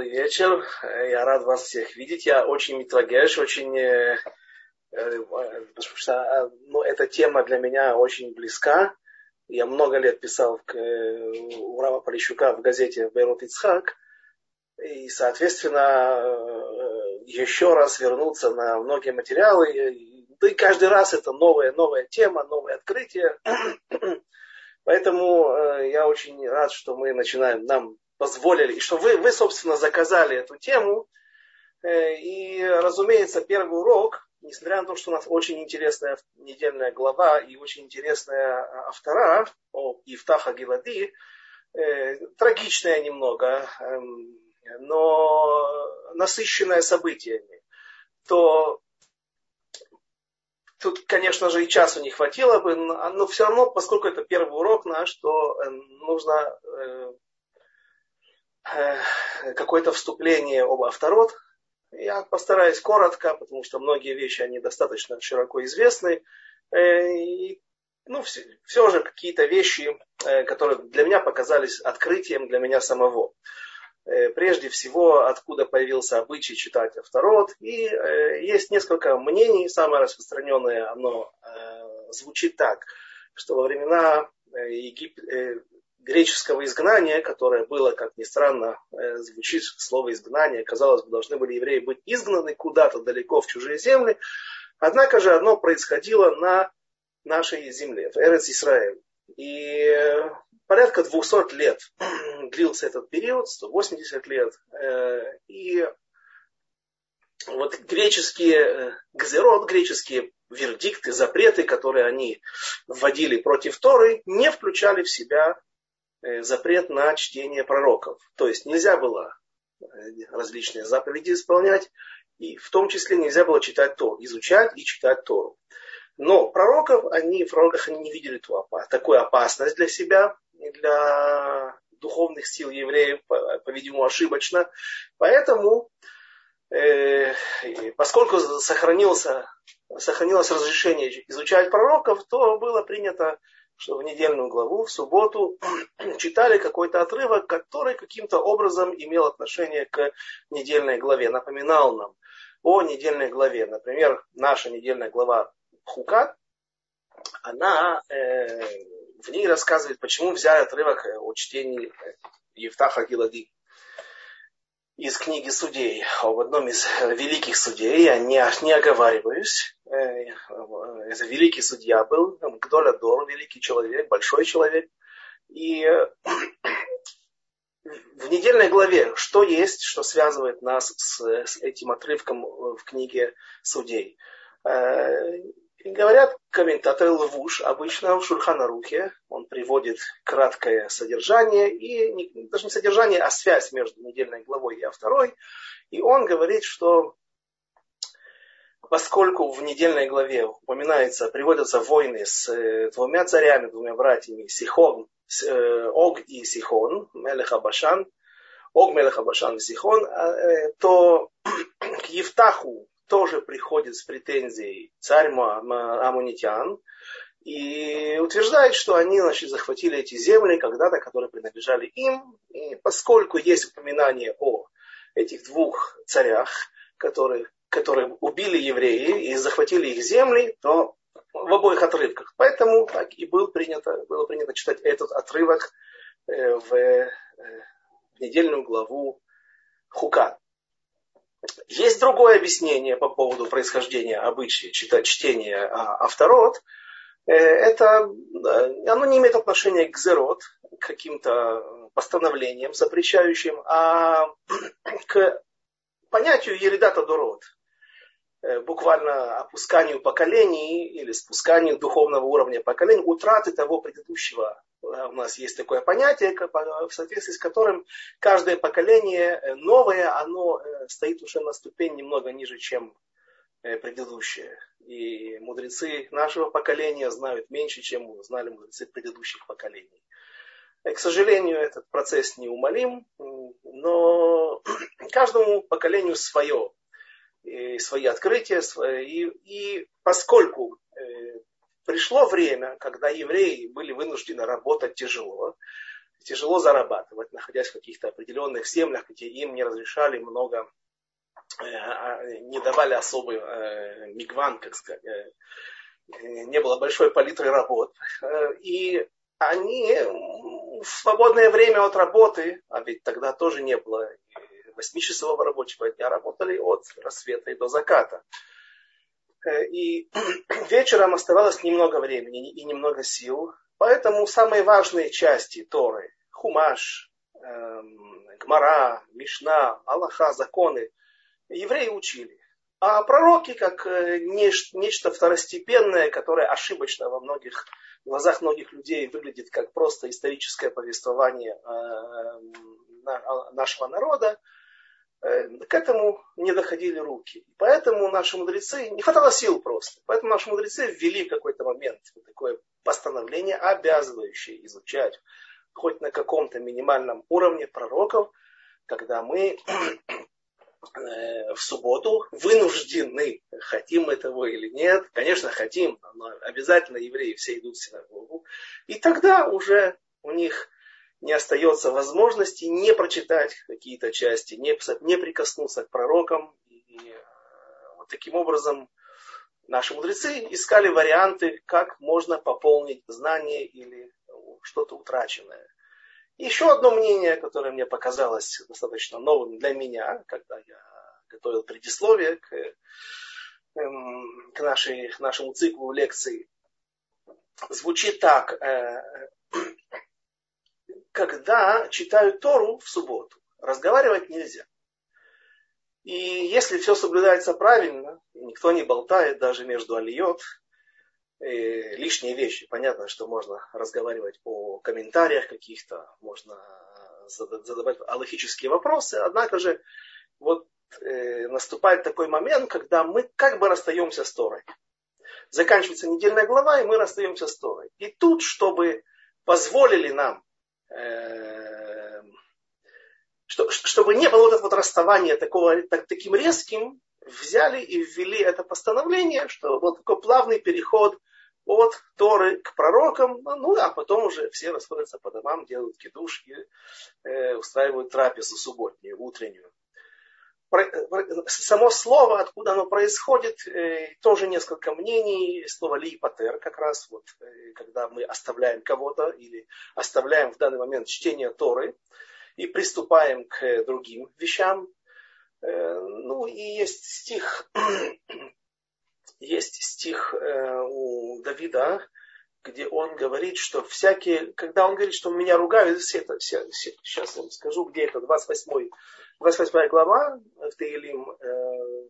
Добрый вечер. Я рад вас всех видеть. Я очень митрагеш, очень... Э, э, потому что ну, эта тема для меня очень близка. Я много лет писал у Рава Полищука в газете «Бейрут Ицхак». И, соответственно, еще раз вернуться на многие материалы. Да и каждый раз это новая, новая тема, новое открытие. Поэтому я очень рад, что мы начинаем. Нам позволили, и что вы, вы, собственно, заказали эту тему. Э, и, разумеется, первый урок, несмотря на то, что у нас очень интересная недельная глава и очень интересная автора о Ифтаха Гилади, э, трагичная немного, эм, но насыщенная событиями, то Тут, конечно же, и часу не хватило бы, но все равно, поскольку это первый урок наш, то э, нужно какое-то вступление об авторот. Я постараюсь коротко, потому что многие вещи, они достаточно широко известны. Э, и, ну, все, все же какие-то вещи, э, которые для меня показались открытием для меня самого. Прежде всего, откуда появился обычай читать авторот. И есть несколько мнений. Самое распространенное, оно звучит так, что во времена Егип греческого изгнания, которое было, как ни странно, э, звучит слово изгнание, казалось бы, должны были евреи быть изгнаны куда-то далеко в чужие земли, однако же оно происходило на нашей земле, в Эрец Исраэль. И порядка 200 лет длился этот период, 180 лет. Э, и вот греческие э, гзерот, греческие вердикты, запреты, которые они вводили против Торы, не включали в себя Э, запрет на чтение пророков. То есть нельзя было э, различные заповеди исполнять, и в том числе нельзя было читать Тору, изучать и читать Тору. Но пророков, они, в пророках они не видели ту, такую опасность для себя, для духовных сил евреев, по-видимому, ошибочно. Поэтому, э, поскольку сохранился, сохранилось разрешение изучать пророков, то было принято что в недельную главу, в субботу, читали какой-то отрывок, который каким-то образом имел отношение к недельной главе, напоминал нам о недельной главе. Например, наша недельная глава Хукат, она э, в ней рассказывает, почему взяли отрывок о чтении Евтаха Гилади из книги судей, об одном из великих судей, я не, не оговариваюсь. Э, это великий судья был, Гдоля Дор, великий человек, большой человек. И в недельной главе, что есть, что связывает нас с, с этим отрывком в книге судей. И говорят комментаторы Лвуш, обычно в Шульханарухе, он приводит краткое содержание, и не, даже не содержание, а связь между недельной главой и второй. И он говорит, что поскольку в недельной главе упоминается, приводятся войны с э, двумя царями, двумя братьями, Сихон, э, Ог и Сихон, Мелеха Башан, Ог Мелеха Башан и Сихон, э, то к Евтаху тоже приходит с претензией царь Амунитян и утверждает, что они значит, захватили эти земли когда-то, которые принадлежали им. И поскольку есть упоминание о этих двух царях, которые, которые убили евреи и захватили их земли, то в обоих отрывках. Поэтому так и был принято, было принято читать этот отрывок э, в, э, в недельную главу Хукат. Есть другое объяснение по поводу происхождения обычая читать чтение авторот. Э, это, оно не имеет отношения к зерот, к каким-то постановлениям запрещающим, а к понятию ередата дород, э, буквально опусканию поколений или спусканию духовного уровня поколений, утраты того предыдущего Э, у нас есть такое понятие, в соответствии с которым каждое поколение э, новое, оно э, стоит уже на ступень немного ниже, чем предыдущее. И мудрецы нашего поколения знают меньше, чем знали мудрецы предыдущих поколений. К сожалению, этот процесс неумолим, но каждому поколению свое, свои открытия, свои, и поскольку пришло время, когда евреи были вынуждены работать тяжело, тяжело зарабатывать, находясь в каких-то определенных землях, где им не разрешали много, э, а, не давали особый э, мигван, как сказать, э, не было большой палитры работ. И они в свободное время от работы, а ведь тогда тоже не было восьмичасового рабочего дня, работали от рассвета и до заката. И вечером оставалось немного времени и немного сил Поэтому самые важные части Торы, Хумаш, эм, Гмара, Мишна, Аллаха, законы, евреи учили. А пророки, как э, нечто второстепенное, которое ошибочно во многих в глазах многих людей выглядит как просто историческое повествование э, нашего народа, э, к этому не доходили руки. Поэтому наши мудрецы, не хватало сил просто, поэтому наши мудрецы ввели в какой-то момент такое постановление, обязывающее изучать хоть на каком-то минимальном уровне пророков, когда мы э, в субботу вынуждены, хотим мы того или нет, конечно, хотим, но обязательно евреи все идут в синагогу, и тогда уже у них не остается возможности не прочитать какие-то части, не, не прикоснуться к пророкам. И э, вот таким образом наши мудрецы искали варианты, как можно пополнить знание или что-то утраченное. Еще одно мнение, которое мне показалось достаточно новым для меня, когда я готовил предисловие к, эм, к, нашей, к нашему циклу лекций, звучит так. Э, когда читают Тору в субботу, разговаривать нельзя. И если все соблюдается правильно, никто не болтает даже между алиот, лишние вещи. Понятно, что можно разговаривать по комментариях каких-то, можно задавать аллахические вопросы, однако же вот э, наступает такой момент, когда мы как бы расстаемся с Торой. Заканчивается недельная глава, и мы расстаемся с Торой. И тут, чтобы позволили нам э, что, чтобы не было вот этого вот расставания такого, так, таким резким, взяли и ввели это постановление, что вот такой плавный переход от Торы к пророкам, ну, ну а потом уже все расходятся по домам, делают кидуш э, устраивают трапезу субботнюю, утреннюю. Само слово, откуда оно происходит, э, тоже несколько мнений. Слово липатер, как раз вот, э, когда мы оставляем кого-то или оставляем в данный момент чтение Торы, и приступаем к другим вещам. Э, ну и есть стих, есть стих э, у Давида, где он говорит, что всякие, когда он говорит, что меня ругают, это, сейчас я вам скажу, где это, 28, 28 глава в Таилим, э,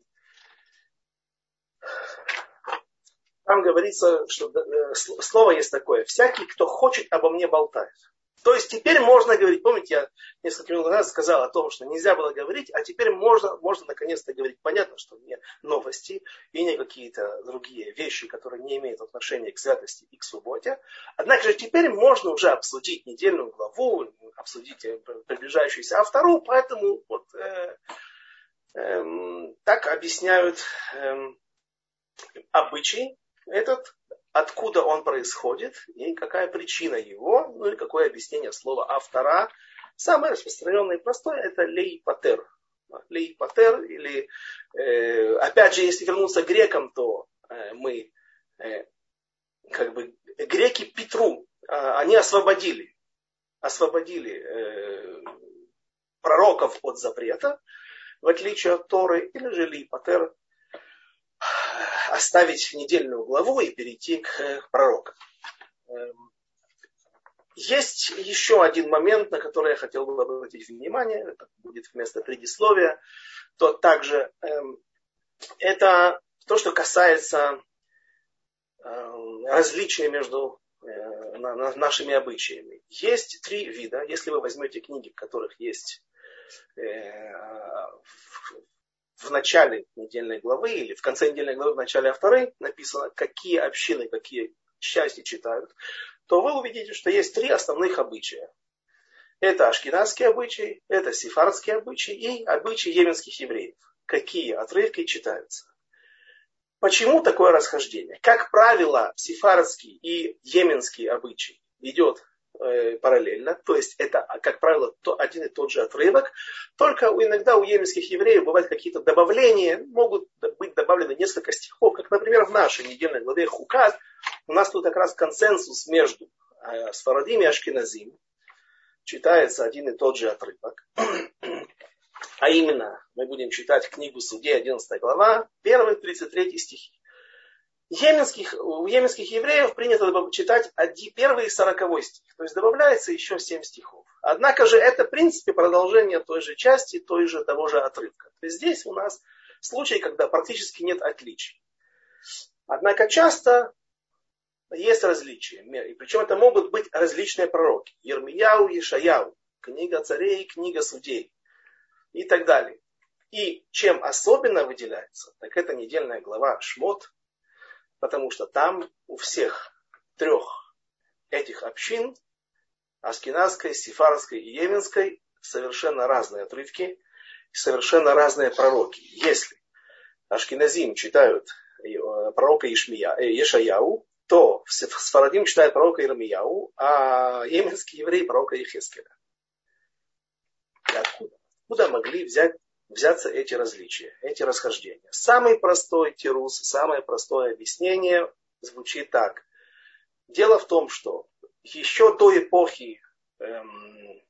там говорится, что слово есть такое, всякий, кто хочет обо мне болтает. То есть теперь можно говорить, помните, я несколько минут назад сказал о том, что нельзя было говорить, а теперь можно, можно наконец-то говорить. Понятно, что не новости и не какие-то другие вещи, которые не имеют отношения к святости и к субботе. Однако же теперь можно уже обсудить недельную главу, обсудить э, приближающуюся автору, поэтому вот э, э, так объясняют э, обычай этот откуда он происходит и какая причина его, ну и какое объяснение слова автора. Самое распространенное и простое это лейпатер. Лейпатер или, э, опять же, если вернуться к грекам, то э, мы, э, как бы, греки Петру, э, они освободили, освободили э, пророков от запрета, в отличие от Торы, или же Лейпатер, оставить недельную главу и перейти к пророкам. Эм, есть еще один момент, на который я хотел бы обратить внимание, это будет вместо предисловия, то также эм, это то, что касается эм, различия между э, нашими обычаями. Есть три вида. Если вы возьмете книги, в которых есть э, в начале недельной главы или в конце недельной главы, в начале второй написано, какие общины, какие части читают, то вы увидите, что есть три основных обычая. Это ашкенадский обычай, это сефардский обычай и обычай йеменских евреев. Какие отрывки читаются. Почему такое расхождение? Как правило, сефардский и йеменский обычай идет параллельно, то есть это, как правило, то, один и тот же отрывок, только иногда у еменских евреев бывают какие-то добавления, могут быть добавлены несколько стихов, как, например, в нашей недельной главе Хукат, у нас тут как раз консенсус между э, Сфарадим и Ашкиназим, читается один и тот же отрывок. А именно, мы будем читать книгу Судей, 11 глава, первые 33 стихи. Еменских, у еменских евреев принято читать первый сороковой стих, то есть добавляется еще семь стихов. Однако же это, в принципе, продолжение той же части, той же того же отрывка. То есть здесь у нас случай, когда практически нет отличий. Однако часто есть различия. И причем это могут быть различные пророки. Ермияу, Ешаяу, книга царей, книга судей и так далее. И чем особенно выделяется, так это недельная глава Шмот, потому что там у всех трех этих общин, Аскиназской, Сифарской и Йеменской, совершенно разные отрывки, совершенно разные пророки. Если Ашкиназим читают э, пророка Ишмия, э, Ешаяу, то Сфарадим читает пророка Ирмияу, а йеменские евреи пророка Ехескеля. И откуда? Откуда могли взять взяться эти различия, эти расхождения. Самый простой тирус, самое простое объяснение звучит так. Дело в том, что еще до эпохи эм,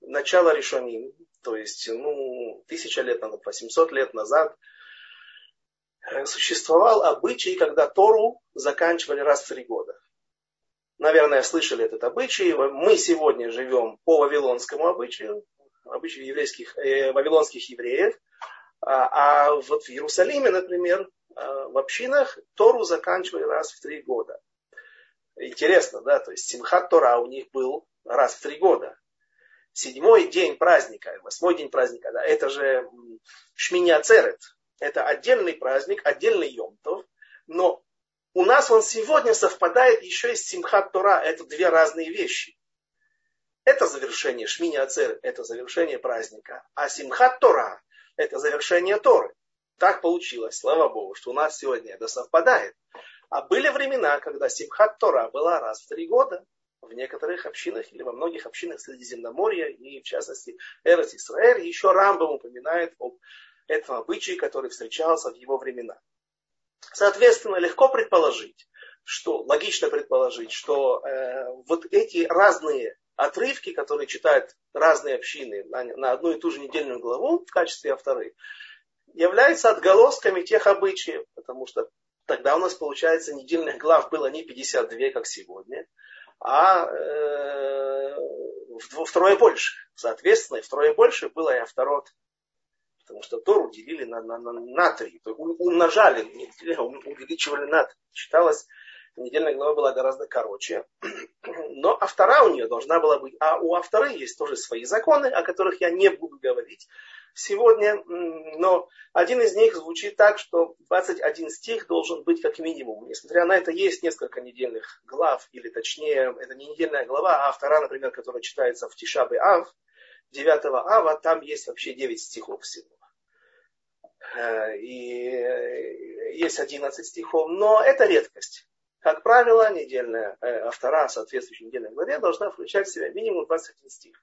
начала Решоним, то есть ну, тысяча лет назад, 800 лет назад, э, существовал обычай, когда Тору заканчивали раз в три года. Наверное, слышали этот обычай. Мы сегодня живем по вавилонскому обычаю, обычаев еврейских, э, вавилонских евреев. А, а вот в Иерусалиме, например, э, в общинах Тору заканчивали раз в три года. Интересно, да, то есть Симхат Тора у них был раз в три года. Седьмой день праздника, восьмой день праздника, да, это же Шминя Церет. Это отдельный праздник, отдельный Йомтов, но у нас он сегодня совпадает еще и с Симхат Тора. Это две разные вещи. Это завершение Шмини Ацер, это завершение праздника. А Симхат Тора – это завершение Торы. Так получилось, слава Богу, что у нас сегодня это совпадает. А были времена, когда Симхат Тора была раз в три года в некоторых общинах или во многих общинах Средиземноморья и в частности Эрос Исраэль. Еще Рамбам упоминает об этом обычае, который встречался в его времена. Соответственно, легко предположить, что логично предположить, что э, вот эти разные отрывки, которые читают разные общины на, одну и ту же недельную главу в качестве авторы, являются отголосками тех обычаев, потому что тогда у нас, получается, недельных глав было не 52, как сегодня, а э, втрое больше. Соответственно, втрое больше было и авторот. Потому что Тору делили на, на, на, на три, умножали, увеличивали на три. Считалось недельная глава была гораздо короче. Но автора у нее должна была быть. А у автора есть тоже свои законы, о которых я не буду говорить сегодня. Но один из них звучит так, что 21 стих должен быть как минимум. Несмотря на это, есть несколько недельных глав, или точнее, это не недельная глава, а автора, например, которая читается в Тишабе Ав, 9 Ава, там есть вообще 9 стихов всего э, и э, есть 11 стихов, но это редкость. Как правило, недельная, э, автора соответствующей недельной главе должна включать в себя минимум 21 стих.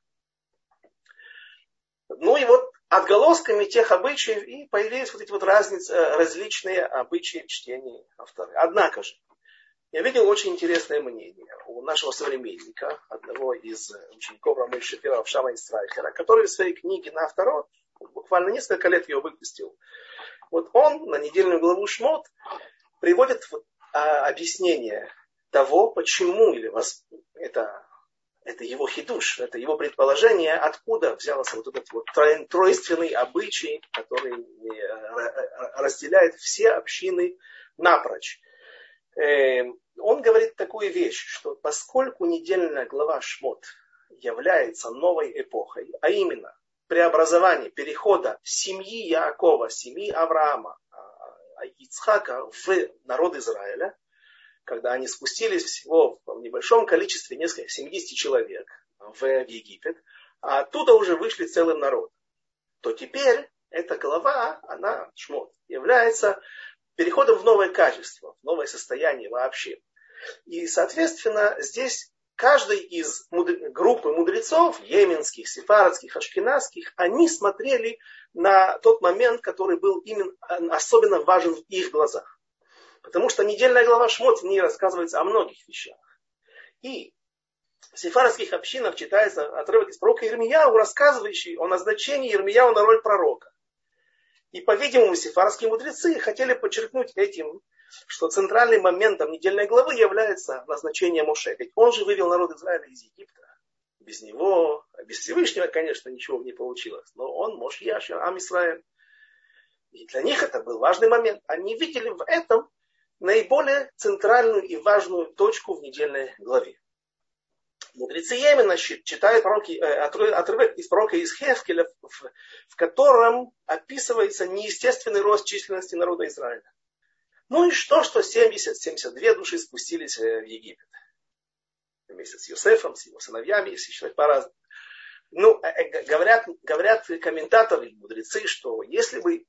Ну и вот отголосками тех обычаев и появились вот эти вот разницы, э, различные обычаи чтения авторы. Однако же, я видел очень интересное мнение у нашего современника, одного из учеников Рамы Шапира Шама Страйхера, который в своей книге на авторот, буквально несколько лет ее выпустил. Вот он на недельную главу Шмот приводит вот а, объяснение того, почему, или вас, это, это его хидуш, это его предположение, откуда взялся вот этот вот тройственный обычай, который э, разделяет все общины напрочь. Эм, он говорит такую вещь, что поскольку недельная глава Шмот является новой эпохой, а именно преобразование, перехода семьи Якова, семьи Авраама, Ицхака в народ Израиля, когда они спустились всего в небольшом количестве, несколько, 70 человек в Египет, а оттуда уже вышли целым народом, то теперь эта глава, она, шмот, является переходом в новое качество, в новое состояние вообще. И, соответственно, здесь каждый из мудр... группы мудрецов, еменских, сефардских, ашкенадских, они смотрели на тот момент, который был именно особенно важен в их глазах. Потому что недельная глава Шмот в ней рассказывается о многих вещах. И в сефардских общинах читается отрывок из пророка Ирмияу, рассказывающий о назначении Ирмияу на роль пророка. И, по-видимому, сефарские мудрецы хотели подчеркнуть этим, что центральным моментом недельной главы является назначение Моше. Ведь он же вывел народ Израиля из Египта. Без него, без Всевышнего, конечно, ничего не получилось. Но он Моше Яшер, Ам Исраиль. И для них это был важный момент. Они видели в этом наиболее центральную и важную точку в недельной главе. Мудрецы Йемена читают пророки, э, отрывок из пророка из Хевкеля, в котором описывается неестественный рост численности народа Израиля. Ну и что, что 70-72 души спустились э, в Египет. Вместе с Юсефом, с его сыновьями, если считать по-разному. Ну, э, говорят, говорят комментаторы, мудрецы, что если бы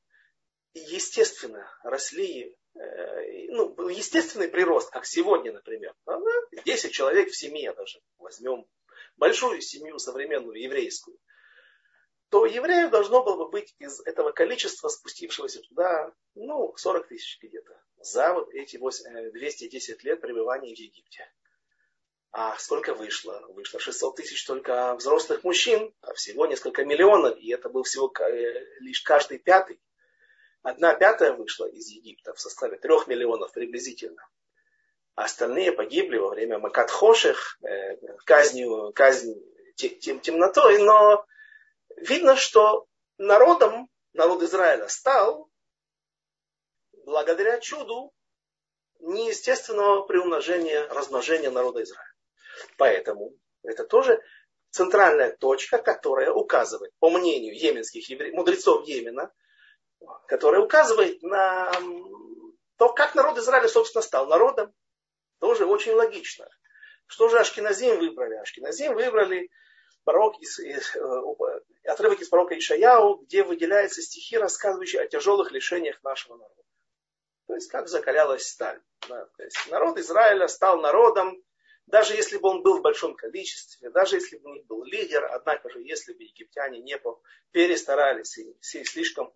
естественно росли Э, ну, естественный прирост, как сегодня, например. 10 человек в семье даже. Возьмем большую семью современную, еврейскую. То евреев должно было бы быть из этого количества спустившегося туда, ну, 40 тысяч где-то. За вот эти 210 э, лет пребывания в Египте. А сколько вышло? Вышло 600 тысяч только взрослых мужчин, а всего несколько миллионов. И это был всего э, лишь каждый пятый. Одна пятая вышла из Египта в составе трех миллионов приблизительно. А остальные погибли во время Макатхоших, э, казнью, казнь тем, темнотой. Но видно, что народом, народ Израиля стал благодаря чуду неестественного приумножения, размножения народа Израиля. Поэтому это тоже центральная точка, которая указывает, по мнению еменских евреев, мудрецов Йемена, которая указывает на то, как народ Израиля, собственно, стал народом. Тоже очень логично. Что же Ашкиназим выбрали? Ашкиназим выбрали пророк из, э, отрывок из пророка Ишаяу, где выделяются стихи, рассказывающие о тяжелых лишениях нашего народа. То есть, как закалялась сталь. Да, то есть, народ Израиля стал народом, даже если бы он был в большом количестве, даже если бы у них был лидер, однако же, если бы египтяне не перестарались и слишком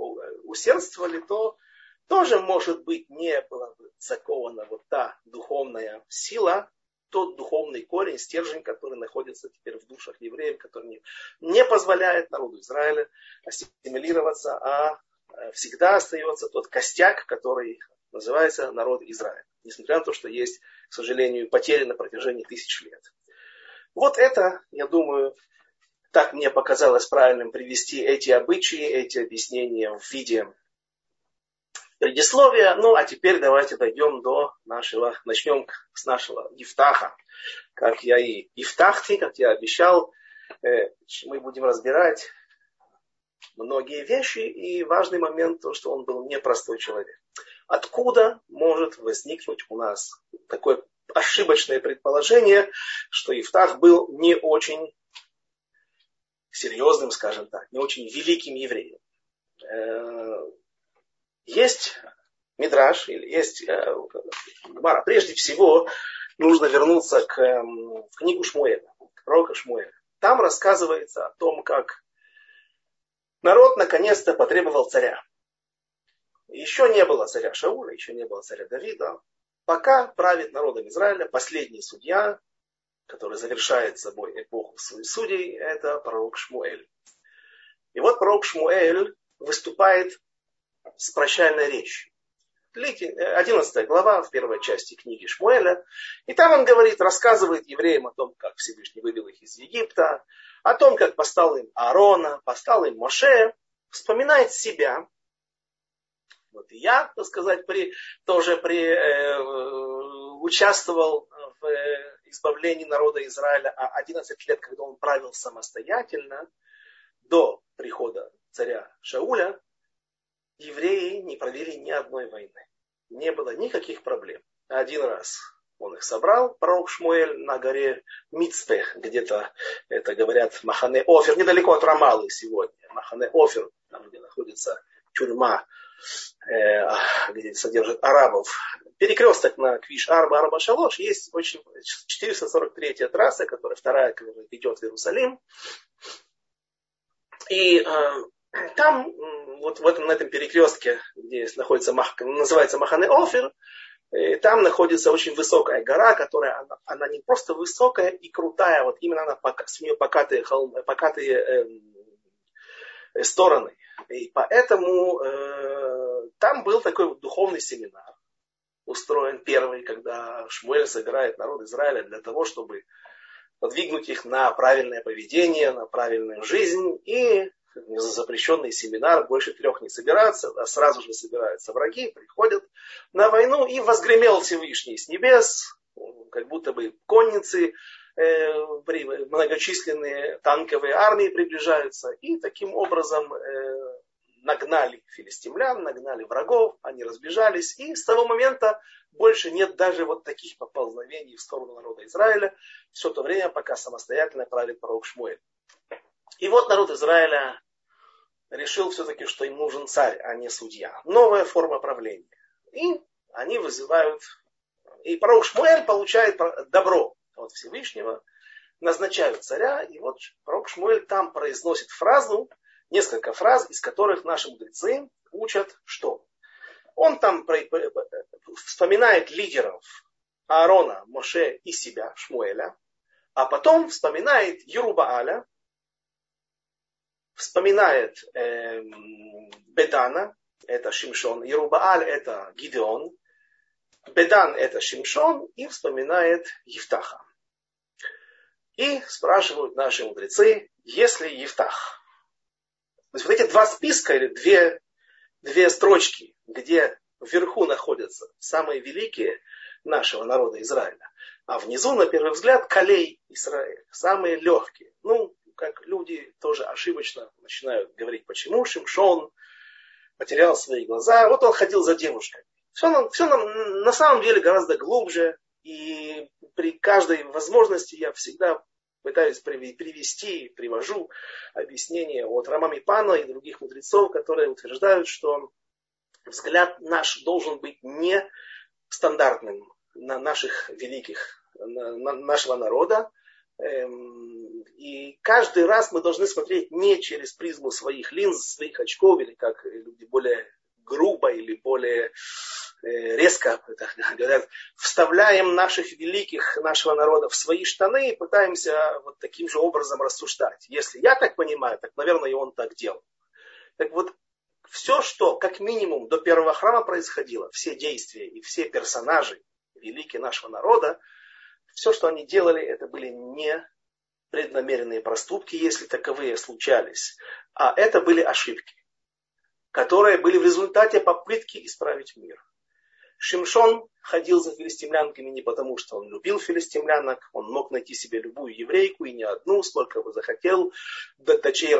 усердствовали, то тоже, может быть, не была бы закована вот та духовная сила, тот духовный корень, стержень, который находится теперь в душах евреев, который не, не позволяет народу Израиля ассимилироваться, а э, всегда остается тот костяк, который называется народ Израиля несмотря на то, что есть, к сожалению, потери на протяжении тысяч лет. Вот это, я думаю, так мне показалось правильным привести эти обычаи, эти объяснения в виде предисловия. Ну, а теперь давайте дойдем до нашего, начнем с нашего Ифтаха. Как я и Ифтахти, как я обещал, э, мы будем разбирать многие вещи, и важный момент, то, что он был непростой человек. Откуда может возникнуть у нас такое ошибочное предположение, что Ифтах был не очень серьезным, скажем так, не очень великим евреем. Есть Мидраш, или есть э, Гмара. Прежде всего, нужно вернуться к эм, книгу Шмуэля, к пророка Шмуэля. Там рассказывается о том, как народ наконец-то потребовал царя. Еще не было царя Шауля, еще не было царя Давида. Пока правит народом Израиля последний судья, который завершает собой эпоху своих судей, это пророк Шмуэль. И вот пророк Шмуэль выступает с прощальной речью. 11 глава в первой части книги Шмуэля. И там он говорит, рассказывает евреям о том, как Всевышний вывел их из Египта, о том, как поставил им Аарона, поставил им Моше, вспоминает себя, вот и я, так сказать, при, тоже при, э, участвовал в э, избавлении народа Израиля, а 11 лет, когда он правил самостоятельно, до прихода царя Шауля, евреи не провели ни одной войны. Не было никаких проблем. Один раз он их собрал, пророк Шмуэль, на горе Мицпе, где-то, это говорят, Махане Офер, недалеко от Рамалы сегодня. Махане Офер, там, где находится тюрьма э, где содержит арабов. Перекресток на Квиш Арба Арба Шалош есть очень 443 трасса, которая вторая, ведет в Иерусалим. И э, там, вот в этом, на этом перекрестке, где находится, называется Махане Офер, э, там находится очень высокая гора, которая, она, она не просто высокая и крутая, вот именно она, с нее покатые, покатые э, стороны. И поэтому э, там был такой вот духовный семинар, устроен первый, когда Шмуэль собирает народ Израиля для того, чтобы подвигнуть их на правильное поведение, на правильную жизнь. И запрещенный семинар, больше трех не собираться, а сразу же собираются враги, приходят на войну, и возгремел Всевышний с небес, как будто бы конницы, э, многочисленные танковые армии приближаются, и таким образом э, нагнали филистимлян, нагнали врагов, они разбежались, и с того момента больше нет даже вот таких поползновений в сторону народа Израиля, все то время, пока самостоятельно правит пророк Шмуэль. И вот народ Израиля решил все-таки, что им нужен царь, а не судья. Новая форма правления. И они вызывают, и пророк Шмуэль получает добро от Всевышнего, назначают царя, и вот пророк Шмуэль там произносит фразу, несколько фраз, из которых наши мудрецы учат что? Он там вспоминает лидеров Аарона, Моше и себя, Шмуэля, а потом вспоминает Юрубааля, вспоминает э, Бедана, это Шимшон, Ерубааль это Гидеон, Бедан это Шимшон и вспоминает Евтаха. И спрашивают наши мудрецы, если Евтах. То есть вот эти два списка или две, две строчки, где вверху находятся самые великие нашего народа Израиля, а внизу, на первый взгляд, Калей Израиль, самые легкие. Ну, как люди тоже ошибочно начинают говорить, почему Шимшон потерял свои глаза. Вот он ходил за девушкой. Все, нам, все нам, на самом деле гораздо глубже. И при каждой возможности я всегда пытаюсь привести, привожу объяснение от Рамами Пана и других мудрецов, которые утверждают, что взгляд наш должен быть не стандартным на наших великих, на нашего народа, Эм, и каждый раз мы должны смотреть не через призму своих линз, своих очков, или как люди более грубо или более э, резко говорят, вставляем наших великих, нашего народа в свои штаны и пытаемся вот таким же образом рассуждать. Если я так понимаю, так, наверное, и он так делал. Так вот, все, что как минимум до первого храма происходило, все действия и все персонажи великие нашего народа, все, что они делали, это были не преднамеренные проступки, если таковые случались, а это были ошибки, которые были в результате попытки исправить мир. Шимшон ходил за филистимлянками не потому, что он любил филистимлянок, он мог найти себе любую еврейку и не одну, сколько бы захотел, дочей.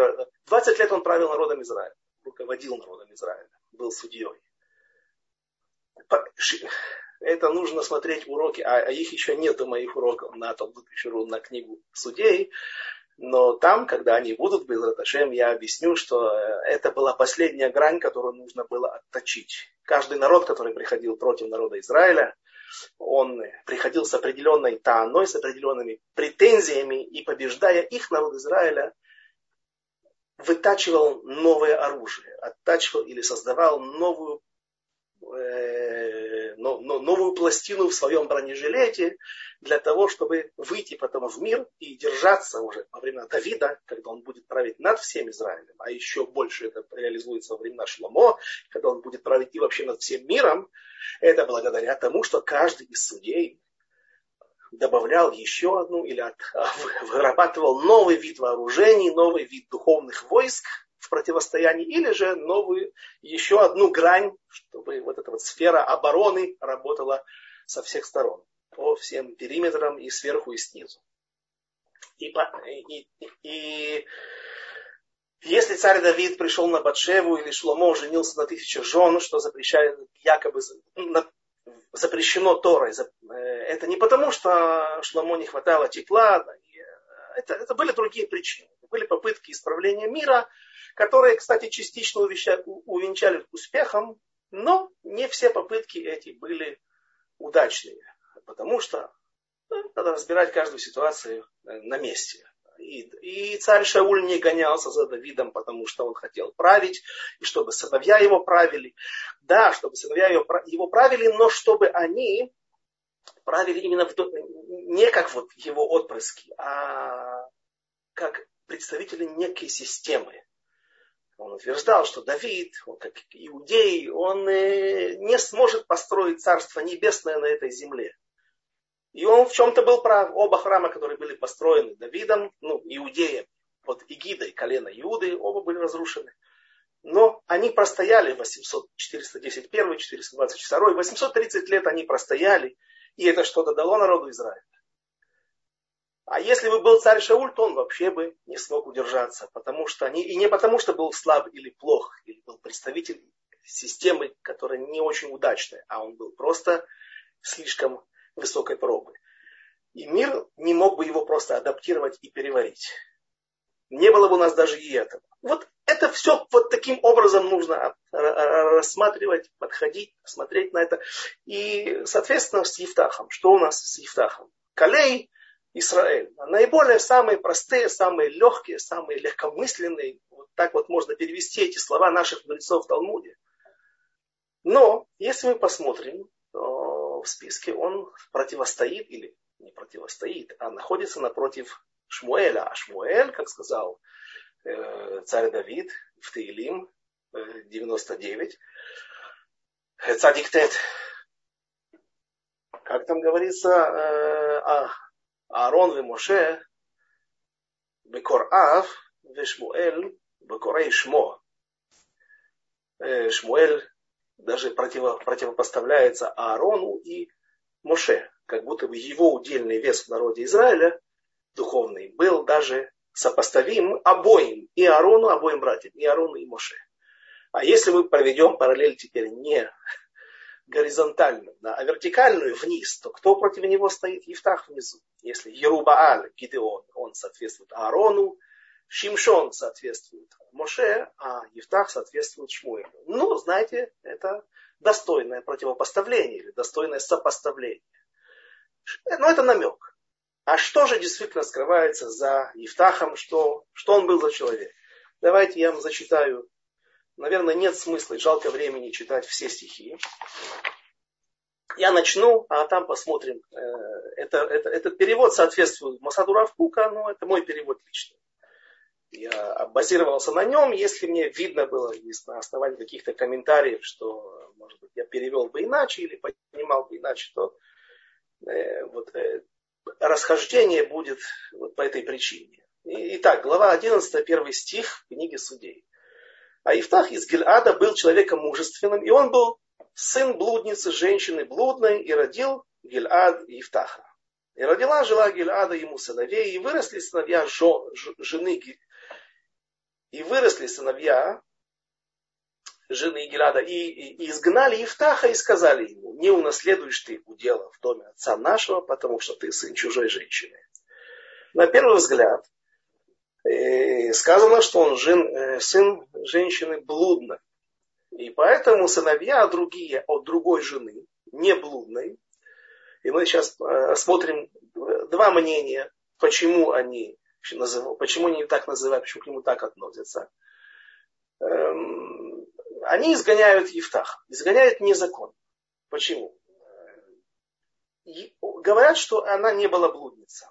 20 лет он правил народом Израиля, руководил народом Израиля, был судьей это нужно смотреть уроки, а, а их еще нету моих уроков на Талдутишеру, на книгу судей, но там, когда они будут, Безраташем, я объясню, что э, это была последняя грань, которую нужно было отточить. Каждый народ, который приходил против народа Израиля, он приходил с определенной тааной, с определенными претензиями, и побеждая их, народ Израиля, вытачивал новое оружие, оттачивал или создавал новую э, новую пластину в своем бронежилете для того, чтобы выйти потом в мир и держаться уже во времена Давида, когда он будет править над всем Израилем, а еще больше это реализуется во времена Шломо, когда он будет править и вообще над всем миром, это благодаря тому, что каждый из судей добавлял еще одну или от, вырабатывал новый вид вооружений, новый вид духовных войск, в противостоянии, или же новую, еще одну грань, чтобы вот эта вот сфера обороны работала со всех сторон, по всем периметрам и сверху, и снизу. И, и, и если царь Давид пришел на Батшеву или Шломо женился на тысячах жен, что запрещает якобы запрещено Торой, э, это не потому, что Шломо не хватало тепла, это, это были другие причины. Были попытки исправления мира, которые, кстати, частично увенчали успехом, но не все попытки эти были удачными, потому что ну, надо разбирать каждую ситуацию э, на месте. И, и царь Шауль не гонялся за Давидом, потому что он хотел править, и чтобы сыновья его правили. Да, чтобы сыновья его, его правили, но чтобы они правили именно в, не как вот его отпрыски, а как представители некой системы. Он утверждал, что Давид, он как иудей, он э, не сможет построить царство небесное на этой земле. И он в чем-то был прав. Оба храма, которые были построены Давидом, ну, иудеем, под эгидой колена Иуды, оба были разрушены. Но они простояли 800, 410 1, 422, 830 лет они простояли, и это что-то дало народу Израиля. А если бы был царь Шауль, то он вообще бы не смог удержаться. Потому что они, и не потому, что был слаб или плох, или был представитель системы, которая не очень удачная, а он был просто слишком высокой пробы. И мир не мог бы его просто адаптировать и переварить. Не было бы у нас даже и этого. Вот это все вот таким образом нужно рассматривать, подходить, смотреть на это. И, соответственно, с Евтахом. Что у нас с Евтахом? Калей Израиль. Наиболее самые простые, самые легкие, самые легкомысленные. Вот так вот можно перевести эти слова наших мудрецов в Талмуде. Но, если мы посмотрим, то в списке он противостоит или не противостоит, а находится напротив Шмуэля. А Шмуэль, как сказал э, царь Давид в Таилим э, 99, э, Цадик Тет, как там говорится, э, а, Аарон Моше Бекор Ав Вешмуэль Бекорей Шмо. Шмуэль даже противо, противопоставляется Аарону и Моше, как будто бы его удельный вес в народе Израиля, духовный, был даже сопоставим обоим, и Аарону, обоим братьям, и Аарону, и Моше. А если мы проведем параллель теперь не горизонтальную, да, а вертикальную вниз, то кто против него стоит? Евтах внизу. Если Ерубааль, Гидеон, он соответствует Аарону, Шимшон соответствует Моше, а Евтах соответствует Шмуэлю. Ну, знаете, это достойное противопоставление или достойное сопоставление. Но это намек. А что же действительно скрывается за Евтахом, что, что он был за человек? Давайте я вам зачитаю наверное, нет смысла и жалко времени читать все стихи. Я начну, а там посмотрим. Э, это, это, этот перевод соответствует Масаду Равкука, но это мой перевод личный. Я базировался на нем, если мне видно было на основании каких-то комментариев, что, может быть, я перевел бы иначе или понимал бы иначе, то э, вот, э, расхождение будет вот по этой причине. Итак, глава 11, первый стих книги Судей. А Ифтах из Гильада был человеком мужественным, и он был сын блудницы, женщины блудной, и родил Гильад Ифтаха. И родила жила Гильада ему сыновей, и выросли сыновья жо, жены и выросли сыновья жены Гилада, и, и, и изгнали Ифтаха и сказали ему, не унаследуешь ты удела в доме отца нашего, потому что ты сын чужой женщины. На первый взгляд, сказано, что он жен, э, сын женщины блудной. И поэтому сыновья другие от другой жены, не блудной. И мы сейчас э, смотрим два мнения, почему они, почему они так называют, почему к нему так относятся. Эм, они изгоняют Евтах, изгоняют незакон. Почему? Говорят, что она не была блудница.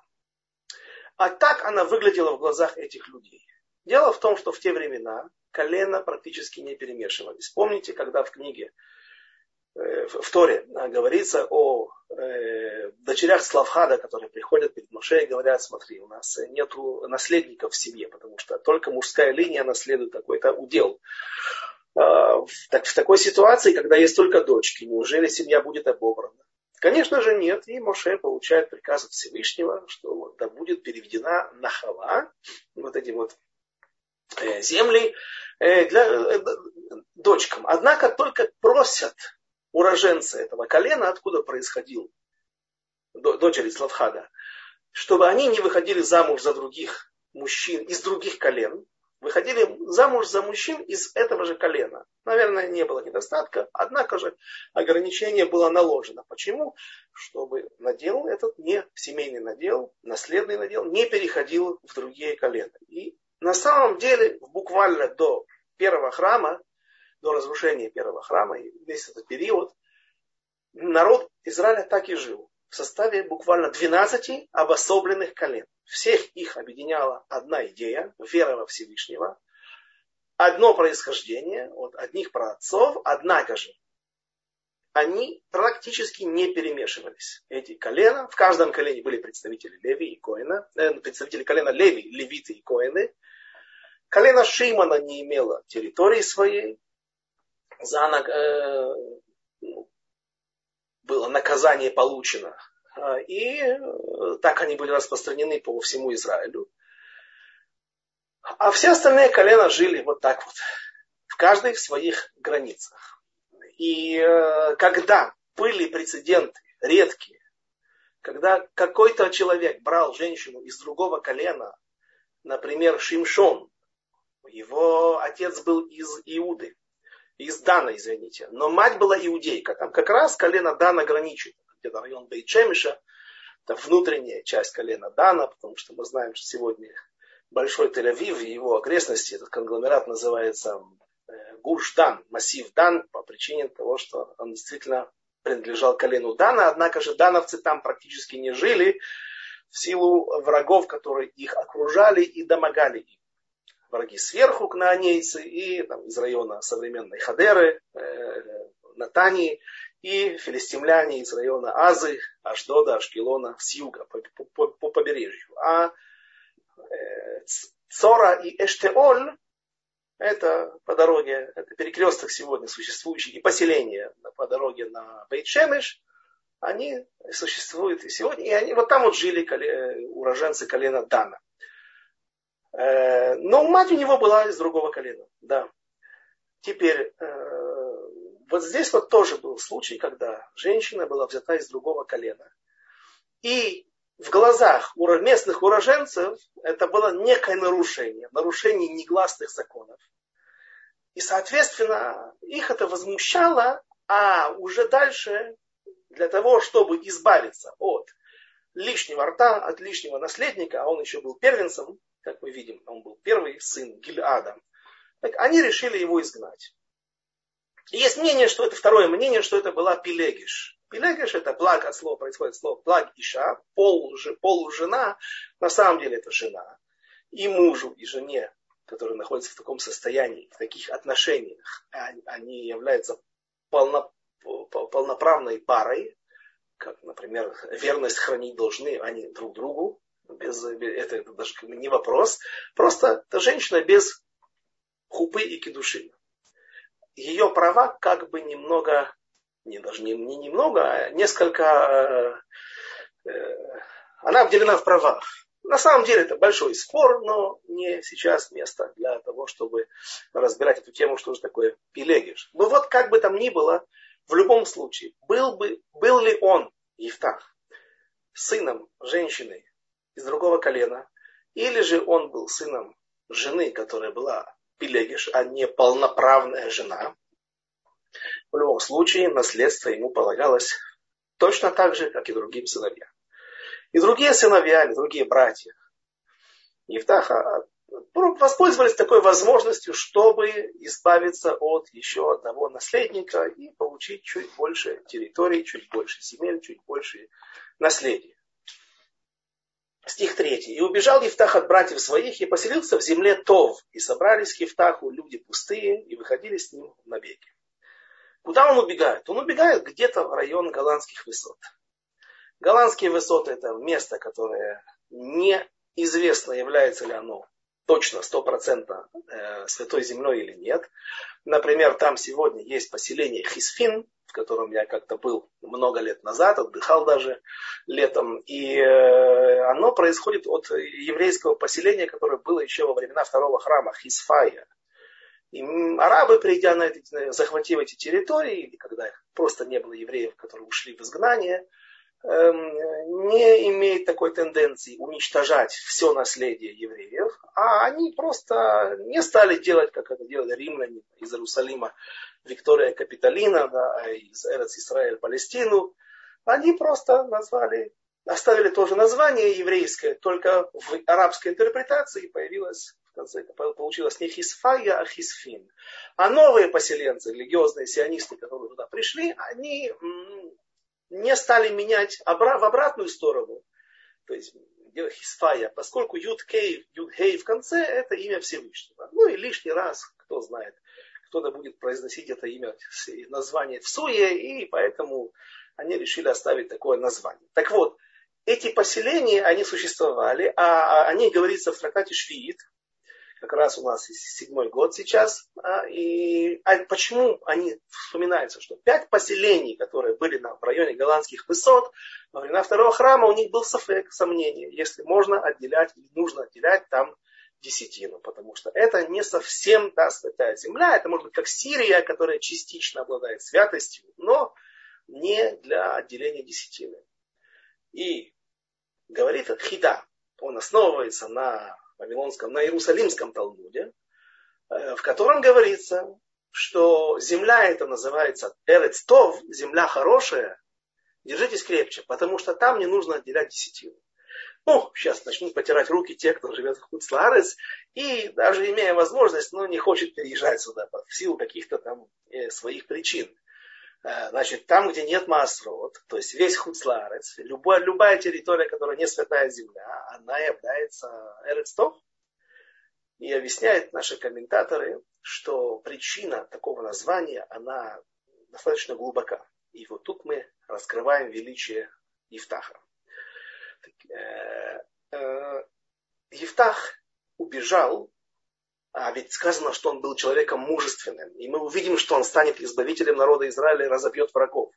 А так она выглядела в глазах этих людей. Дело в том, что в те времена колено практически не перемешивались. Помните, когда в книге э, в Торе говорится о э, дочерях Славхада, которые приходят перед Моше и говорят, смотри, у нас нет наследников в семье, потому что только мужская линия наследует какой-то удел. Э, так, в такой ситуации, когда есть только дочки, неужели семья будет обобрана? Конечно же нет, и Моше получает приказ от Всевышнего, что да будет переведена нахала, вот эти вот э, земли э, для э, дочкам. Однако только просят уроженцы этого колена, откуда происходил дочери Славхада, чтобы они не выходили замуж за других мужчин из других колен, выходили замуж за мужчин из этого же колена. Наверное, не было недостатка, однако же ограничение было наложено. Почему? Чтобы надел этот не семейный надел, наследный надел, не переходил в другие колена. И на самом деле, буквально до первого храма, до разрушения первого храма, и весь этот период, народ Израиля так и жил. В составе буквально 12 обособленных колен. Всех их объединяла одна идея, вера во Всевышнего, одно происхождение от одних праотцов, однако же они практически не перемешивались. Эти колена, в каждом колене были представители Леви и Коина, э, представители колена Леви, Левиты и Коины. Колено Шимана не имело территории своей. За, э, было наказание получено а, и э, так они были распространены по всему Израилю. А все остальные колена жили вот так вот, в каждой в своих границах. И э, когда были прецеденты редкие, когда какой-то человек брал женщину из другого колена, например, Шимшон, его отец был из Иуды, из Дана, извините, но мать была иудейка, там как раз колено Дана граничит. Где-то район Бейчемиша, это внутренняя часть колена Дана, потому что мы знаем, что сегодня Большой Тель-Авив и его окрестности, этот конгломерат называется э, Гуш-Дан, массив Дан, по причине того, что он действительно принадлежал колену Дана, однако же дановцы там практически не жили в силу врагов, которые их окружали и домогали им. Враги сверху, кнаанейцы, и там, из района современной Хадеры, э, Натании, и филистимляне из района Азы, Ашдода, Ашкелона с юга, по, по, по побережью. А э, Цора и Эштеоль это по дороге, это перекресток сегодня существующий, и поселение по дороге на Бейтшемеш, они существуют и сегодня, и они вот там вот жили уроженцы колена Дана. Э, но мать у него была из другого колена, да. Теперь, э, вот здесь вот тоже был случай, когда женщина была взята из другого колена. И в глазах местных уроженцев это было некое нарушение, нарушение негласных законов. И, соответственно, их это возмущало, а уже дальше, для того, чтобы избавиться от лишнего рта, от лишнего наследника, а он еще был первенцем, как мы видим, он был первый сын Гильада, так они решили его изгнать. Есть мнение, что это второе мнение, что это была Пилегиш. Пилегиш это плаг от слова, происходит слово плаг иша, пол, пол жена, на самом деле это жена. И мужу, и жене, которые находятся в таком состоянии, в таких отношениях, они являются полно, полноправной парой, как, например, верность хранить должны они друг другу, без, это, это даже не вопрос, просто это женщина без хупы и кедуши ее права как бы немного, не даже не, не немного, а несколько, э, э, она обделена в правах. На самом деле это большой спор, но не сейчас место для того, чтобы разбирать эту тему, что же такое пилегиш. Но вот как бы там ни было, в любом случае, был, бы, был ли он, Евтах, сыном женщины из другого колена, или же он был сыном жены, которая была Пелегиш, а не полноправная жена. В любом случае, наследство ему полагалось точно так же, как и другим сыновьям. И другие сыновья, и другие братья Евтаха воспользовались такой возможностью, чтобы избавиться от еще одного наследника и получить чуть больше территории, чуть больше земель, чуть больше наследия. Стих 3. «И убежал Евтах от братьев своих и поселился в земле Тов, и собрались к Евтаху люди пустые и выходили с ним на беги». Куда он убегает? Он убегает где-то в район голландских высот. Голландские высоты это место, которое неизвестно, является ли оно точно, стопроцентно э, святой землей или нет. Например, там сегодня есть поселение Хисфин, в котором я как-то был много лет назад, отдыхал даже летом. И э, оно происходит от еврейского поселения, которое было еще во времена второго храма Хисфая. И арабы, придя на эти, захватив эти территории, или когда их просто не было евреев, которые ушли в изгнание, не имеет такой тенденции уничтожать все наследие евреев, а они просто не стали делать, как это делали римляне из Иерусалима, Виктория Капитолина, да, из Эрец Израиль Палестину. Они просто назвали, оставили тоже название еврейское, только в арабской интерпретации появилось конце получилось не Хисфая, а Хисфин. А новые поселенцы, религиозные сионисты, которые туда пришли, они не стали менять в обратную сторону. То есть Хисфая, поскольку Юд Кей, Юд Хей в конце, это имя Всевышнего. Ну и лишний раз, кто знает, кто-то будет произносить это имя, название в суе, и поэтому они решили оставить такое название. Так вот, эти поселения, они существовали, а они говорится в трактате Швиит, как раз у нас седьмой год сейчас. А, и а почему они вспоминаются, что пять поселений, которые были на, в районе голландских высот, во времена второго храма у них был сафек, сомнение, если можно отделять или нужно отделять там десятину, потому что это не совсем та святая земля, это может быть как Сирия, которая частично обладает святостью, но не для отделения десятины. И говорит Хида, он основывается на Вавилонском, на Иерусалимском Талмуде, э, в котором говорится, что земля это называется Эрец Тов, земля хорошая, держитесь крепче, потому что там не нужно отделять десятину. Ну, сейчас начнут потирать руки те, кто живет в Хуцларес, и даже имея возможность, но не хочет переезжать сюда в силу каких-то там э, своих причин. Э, значит, там, где нет Маасрот, то есть весь Хуцларец, любая, любая территория, которая не святая земля, она является Эрецтов. И объясняют наши комментаторы, что причина такого названия, она достаточно глубока. И вот тут мы раскрываем величие Евтаха. Э, э, Евтах убежал а ведь сказано, что он был человеком мужественным. И мы увидим, что он станет избавителем народа Израиля и разобьет врагов.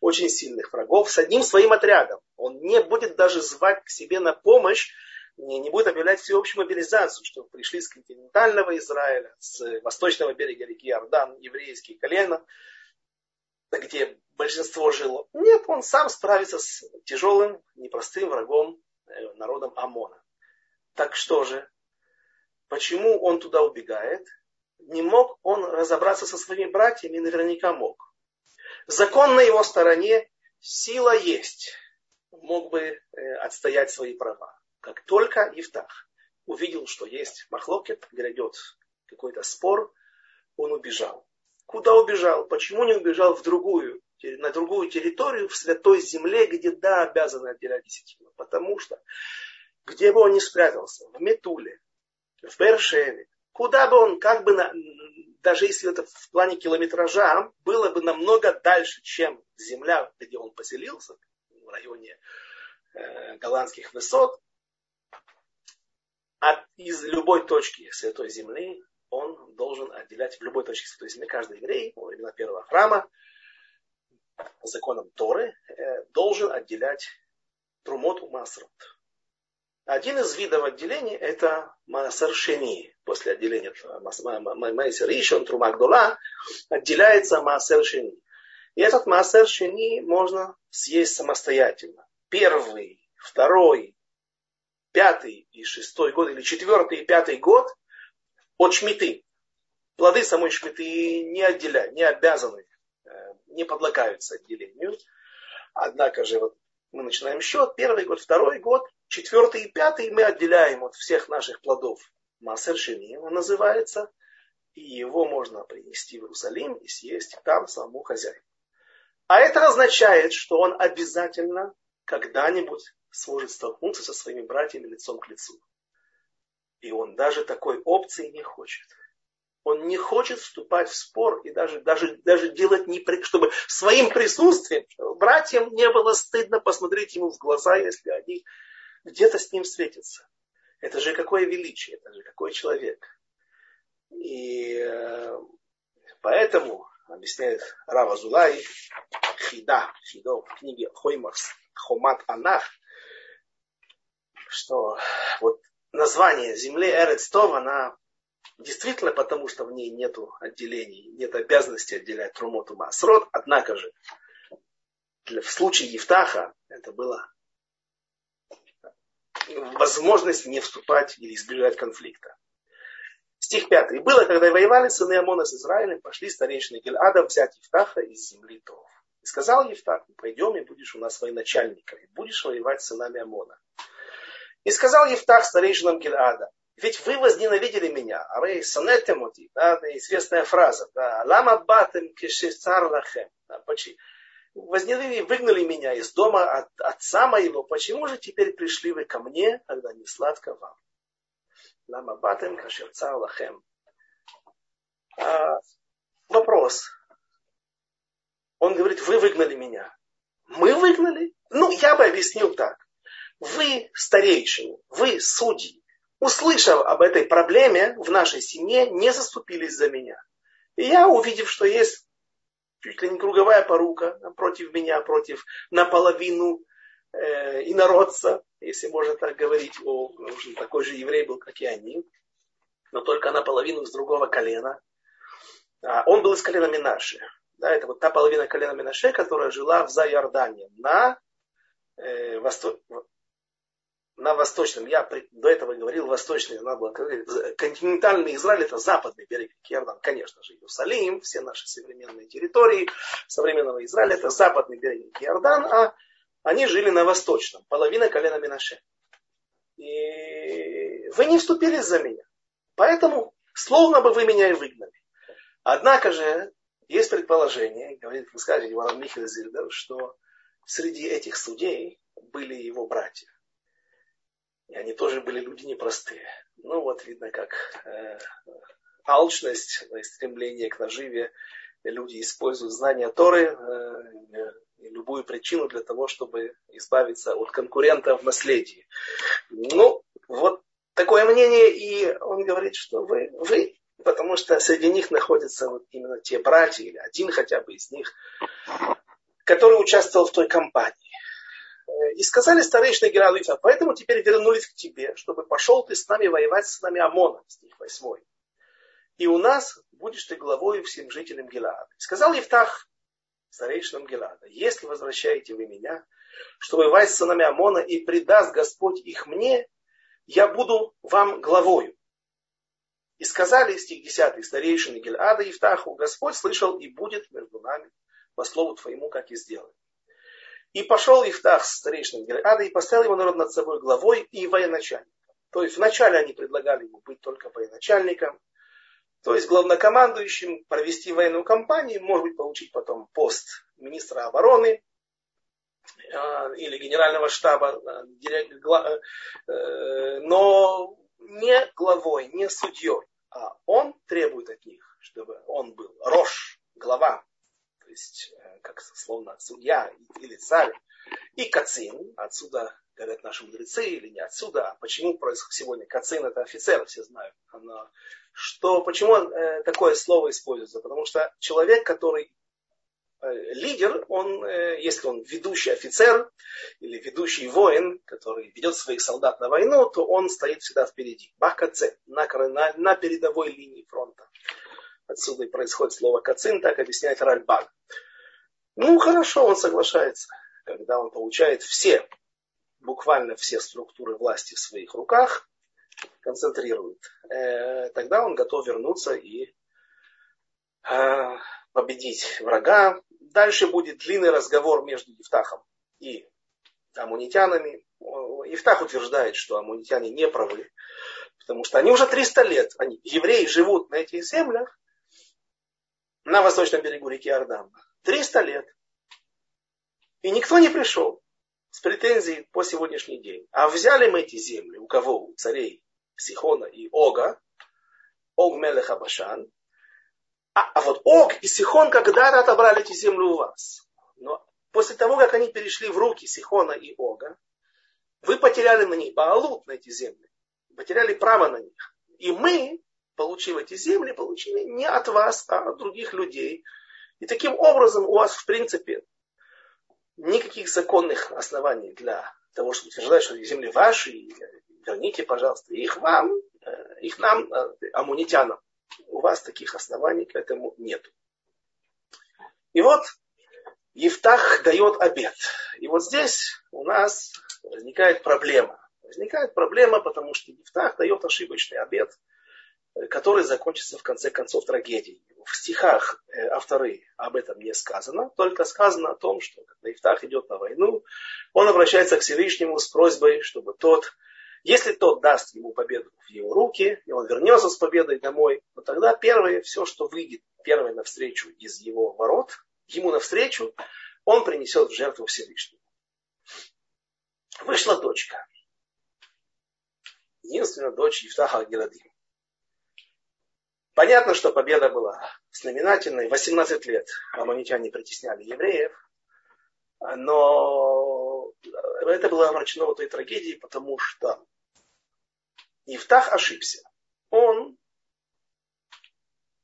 Очень сильных врагов с одним своим отрядом. Он не будет даже звать к себе на помощь, не, будет объявлять всеобщую мобилизацию, что пришли с континентального Израиля, с восточного берега реки Иордан, еврейские колена, где большинство жило. Нет, он сам справится с тяжелым, непростым врагом, э, народом Амона. Так что же, Почему он туда убегает? Не мог он разобраться со своими братьями, наверняка мог. Закон на его стороне, сила есть. Мог бы э, отстоять свои права. Как только Евтах увидел, что есть махлокет, грядет какой-то спор, он убежал. Куда убежал? Почему не убежал в другую, на другую территорию, в святой земле, где да, обязаны отделять десятину? Потому что где бы он ни спрятался, в Метуле, в Бершеве, куда бы он, как бы, на, даже если это в плане километража, было бы намного дальше, чем земля, где он поселился, в районе э, голландских высот, от, из любой точки Святой Земли он должен отделять в любой точке Святой Земли каждый еврей, времена первого храма, законом Торы, э, должен отделять Трумот у Масрот. Один из видов отделения это Маасар. После отделения Маасар Ишон, Трума Гдола, отделяется Маасар Шени. И этот Маасер можно съесть самостоятельно. Первый, второй, пятый и шестой год, или четвертый и пятый год от шмиты. Плоды самой шмиты не отделяют, не обязаны, э, не подлагаются отделению. Однако же вот мы начинаем счет, первый год, второй год, четвертый и пятый мы отделяем от всех наших плодов. Массер Шини он называется, и его можно принести в Иерусалим и съесть там самому хозяину. А это означает, что он обязательно когда-нибудь сможет столкнуться со своими братьями лицом к лицу. И он даже такой опции не хочет. Он не хочет вступать в спор и даже, даже, даже делать, не, чтобы своим присутствием, чтобы братьям не было стыдно посмотреть ему в глаза, если они где-то с ним встретятся. Это же какое величие, это же какой человек. И э, поэтому, объясняет Рава Зулай, Хида, Хидо в книге Хоймарс, Хомат Анах, что вот название земли Эрецтов, она Действительно, потому что в ней нет отделений, нет обязанности отделять Трумоту Масрот. Однако же, в случае Евтаха, Это была возможность не вступать или избежать конфликта. Стих 5. «И было, когда воевали сыны Амона с Израилем, пошли старейшины Гельада взять Евтаха из земли Тов. И сказал Евтах, пойдем и будешь у нас военачальником, и будешь воевать с сынами Амона. И сказал Евтах старейшинам Гельада, ведь вы возненавидели меня, а вы сонетемоти, да, известная фраза, да, лама батем кешецар лахем, да, возненавидели, выгнали меня из дома от отца моего, почему же теперь пришли вы ко мне, когда не сладко вам? Лама батем кашерцар лахем. А, вопрос. Он говорит, вы выгнали меня. Мы выгнали? Ну, я бы объяснил так. Вы старейшины, вы судьи, услышав об этой проблеме в нашей семье, не заступились за меня. И я, увидев, что есть чуть ли не круговая порука против меня, против наполовину э, инородца, если можно так говорить, о, такой же еврей был, как и они, но только наполовину с другого колена. А он был из колена Минаши. Да, это вот та половина колена Минаше, которая жила в Зайордане, на, э, восто... на восточном, я до этого говорил восточный, надо было говорить, континентальный Израиль, это западный берег Иордан, конечно же, Иерусалим, все наши современные территории современного Израиля, это западный берег Иордан, а они жили на восточном, половина колена Минаше. И вы не вступились за меня. Поэтому, словно бы вы меня и выгнали. Однако же, есть предположение, говорит в высказывании Варан Михаил Зильбер, что среди этих судей были его братья. И они тоже были люди непростые. Ну вот видно, как э, алчность, стремление к наживе, люди используют знания Торы, э, любую причину для того, чтобы избавиться от конкурента в наследии. Ну, вот такое мнение, и он говорит, что вы, вы потому что среди них находятся вот именно те братья, или один хотя бы из них, который участвовал в той кампании. Э, и сказали старейшины Гералыфа, поэтому теперь вернулись к тебе, чтобы пошел ты с нами воевать с нами Амоном, стих 8. И у нас будешь ты главой всем жителям Гелада. Сказал Евтах старейшинам Гелада, если возвращаете вы меня, чтобы воевать с сынами Амона и предаст Господь их мне, я буду вам главою. И сказали, стих 10, старейшины Гельада и Втаху, Господь слышал и будет между нами по слову твоему, как и сделай. И пошел Ифтах с старейшиной Гельада и поставил его народ над собой главой и военачальником. То есть вначале они предлагали ему быть только военачальником, то есть главнокомандующим, провести военную кампанию, может быть, получить потом пост министра обороны а, или генерального штаба, а, э, но не главой, не судьей а он требует от них, чтобы он был рож, глава, то есть э, как словно судья или царь, и кацин, отсюда говорят наши мудрецы, или не отсюда, а почему происходит сегодня кацин, это офицер, все знают, она, что, почему э, такое слово используется, потому что человек, который Э, лидер, он, э, если он ведущий офицер или ведущий воин, который ведет своих солдат на войну, то он стоит всегда впереди. Бахкаце, на, на, на передовой линии фронта. Отсюда и происходит слово кацин, так объясняет Ральбаг. Ну, хорошо, он соглашается, когда он получает все, буквально все структуры власти в своих руках, концентрирует. Э, тогда он готов вернуться и победить врага, Дальше будет длинный разговор между Евтахом и амунитянами. Евтах утверждает, что амунитяне не правы, потому что они уже 300 лет, они, евреи живут на этих землях, на восточном берегу реки Иордан. 300 лет. И никто не пришел с претензией по сегодняшний день. А взяли мы эти земли у кого? У царей Сихона и Ога, Ог Мелеха Башан, а, а вот Ог и Сихон когда-то отобрали эти земли у вас. Но после того, как они перешли в руки Сихона и Ога, вы потеряли на них Баалут, на эти земли. Потеряли право на них. И мы, получив эти земли, получили не от вас, а от других людей. И таким образом у вас, в принципе, никаких законных оснований для того, чтобы утверждать, что земли ваши, верните, пожалуйста, их вам, э, их нам, э, амунитянам у вас таких оснований к этому нет. И вот Евтах дает обед. И вот здесь у нас возникает проблема. Возникает проблема, потому что Ифтах дает ошибочный обед, который закончится в конце концов трагедией. В стихах э, авторы об этом не сказано, только сказано о том, что когда Ифтах идет на войну, он обращается к Всевышнему с просьбой, чтобы тот, если тот даст ему победу в его руки, и он вернется с победой домой, то тогда первое, все, что выйдет первое навстречу из его ворот, ему навстречу, он принесет в жертву Всевышнему. Вышла дочка единственная дочь Ифтаха Геладим. Понятно, что победа была знаменательной. 18 лет аммонитяне притесняли евреев. Но это было омрачено той трагедией, потому что Ифтах ошибся. Он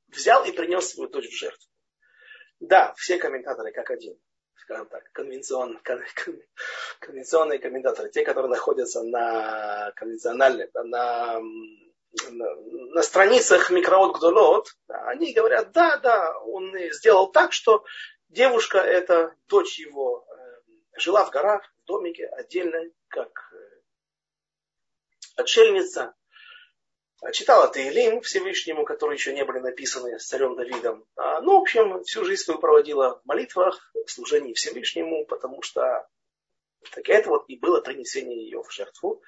взял и принес свою дочь в жертву. Да, все комментаторы как один скажем так, конвенцион, конвенционные комментаторы, те, которые находятся на конвенциональных, на, на, страницах микроот Гдолот, они говорят, да, да, он сделал так, что девушка, эта дочь его, э, жила в горах, в домике отдельно, как э, отшельница, читала Таилим Всевышнему, которые еще не были написаны с царем Давидом. А, ну, в общем, всю жизнь свою проводила в молитвах, в служении Всевышнему, потому что так это вот и было принесение ее в жертву.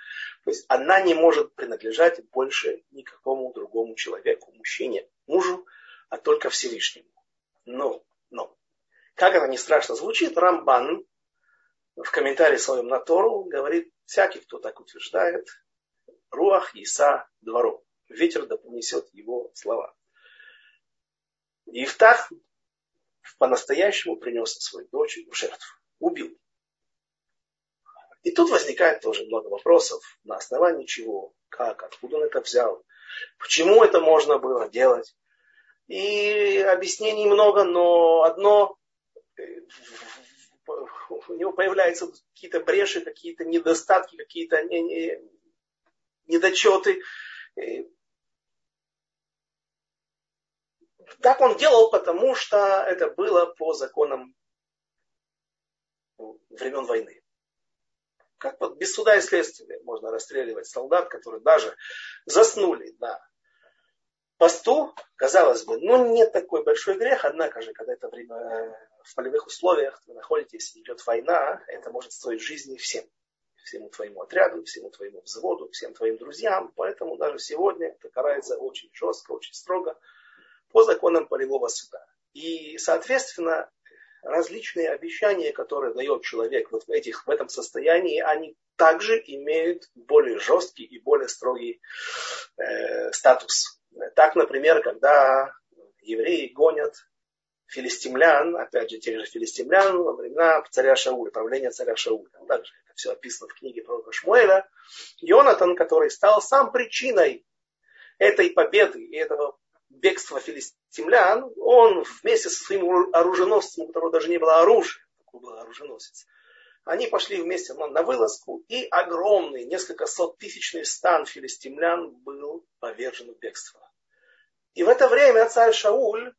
То есть она не может принадлежать больше никакому другому человеку, мужчине, мужу, а только Всевышнему. Но, но, как это не страшно звучит, Рамбан в комментарии своем на Тору говорит, всякий, кто так утверждает, Руах Иса двору. Ветер да понесет его слова. Ифтах по-настоящему принес свою дочь в жертву. Убил. И тут возникает тоже много вопросов, на основании чего, как, откуда он это взял, почему это можно было делать. И объяснений много, но одно, э, у него появляются какие-то бреши, какие-то недостатки, какие-то недочеты. Так он делал, потому что это было по законам времен войны. Как вот без суда и следствия можно расстреливать солдат, которые даже заснули на посту, казалось бы, ну нет такой большой грех, однако же, когда это время э, в полевых условиях, вы находитесь, идет война, это может стоить жизни всем всему твоему отряду, всему твоему взводу, всем твоим друзьям. Поэтому даже сегодня это карается очень жестко, очень строго по законам полевого суда. И, соответственно, различные обещания, которые дает человек вот в, этих, в этом состоянии, они также имеют более жесткий и более строгий э, статус. Так, например, когда евреи гонят филистимлян, опять же, тех же филистимлян во времена царя Шауля, правления царя Шауля. Также это все описано в книге пророка Шмуэля. Йонатан, который стал сам причиной этой победы и этого бегства филистимлян, он вместе со своим оруженосцем, у которого даже не было оружия, такой был оруженосец, они пошли вместе на вылазку, и огромный, несколько сот тысячный стан филистимлян был повержен в бегство. И в это время царь Шауль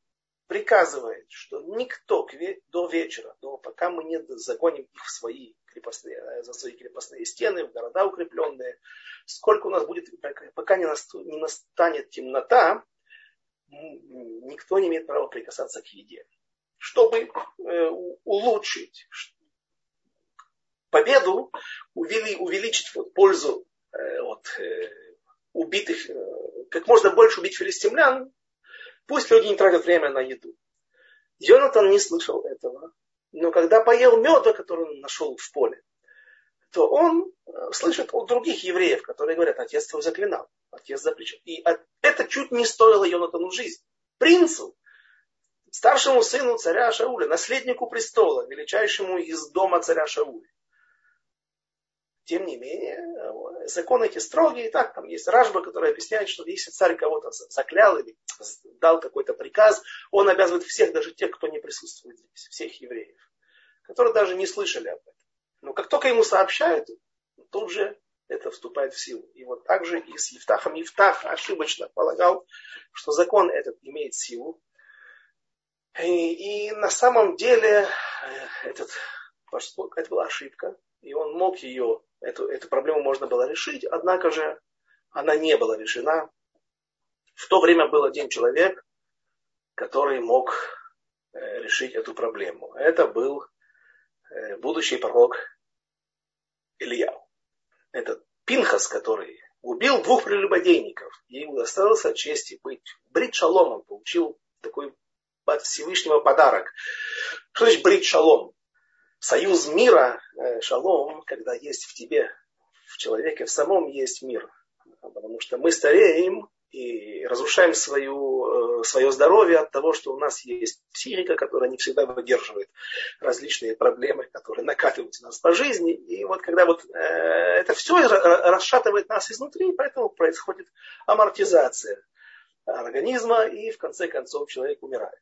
приказывает, что никто до вечера, до, пока мы не загоним их в свои крепостные, э, за свои крепостные стены, в города укрепленные, сколько у нас будет, пока не настанет темнота, никто не имеет права прикасаться к еде. Чтобы э, улучшить победу, увели, увеличить пользу э, от убитых, как можно больше убить филистимлян, Пусть люди не тратят время на еду. Йонатан не слышал этого. Но когда поел меда, который он нашел в поле, то он э, слышит от других евреев, которые говорят, отец твой заклинал, отец запрещал. И это чуть не стоило Йонатану жизни. Принцу, старшему сыну царя Шауля, наследнику престола, величайшему из дома царя Шауля. Тем не менее, законы эти строгие. Так, там есть Ражба, который объясняет, что если царь кого-то заклял или дал какой-то приказ, он обязывает всех, даже тех, кто не присутствует здесь, всех евреев, которые даже не слышали об этом. Но как только ему сообщают, тут же это вступает в силу. И вот так же и с Евтахом. Евтах ошибочно полагал, что закон этот имеет силу. И, и на самом деле э, этот это была ошибка, и он мог ее, эту, эту проблему можно было решить, однако же она не была решена. В то время был один человек, который мог э, решить эту проблему. Это был э, будущий пророк Илья. Это Пинхас, который убил двух прелюбодейников. Ему досталось чести быть брит шалом. Он получил такой от Всевышнего подарок. Что значит брит шалом? Союз мира, э, шалом, когда есть в тебе, в человеке в самом есть мир. Потому что мы стареем, и разрушаем свою, э, свое здоровье от того, что у нас есть психика, которая не всегда выдерживает различные проблемы, которые накатываются нас по жизни. И вот когда вот э, это все расшатывает нас изнутри, поэтому происходит амортизация организма, и в конце концов человек умирает.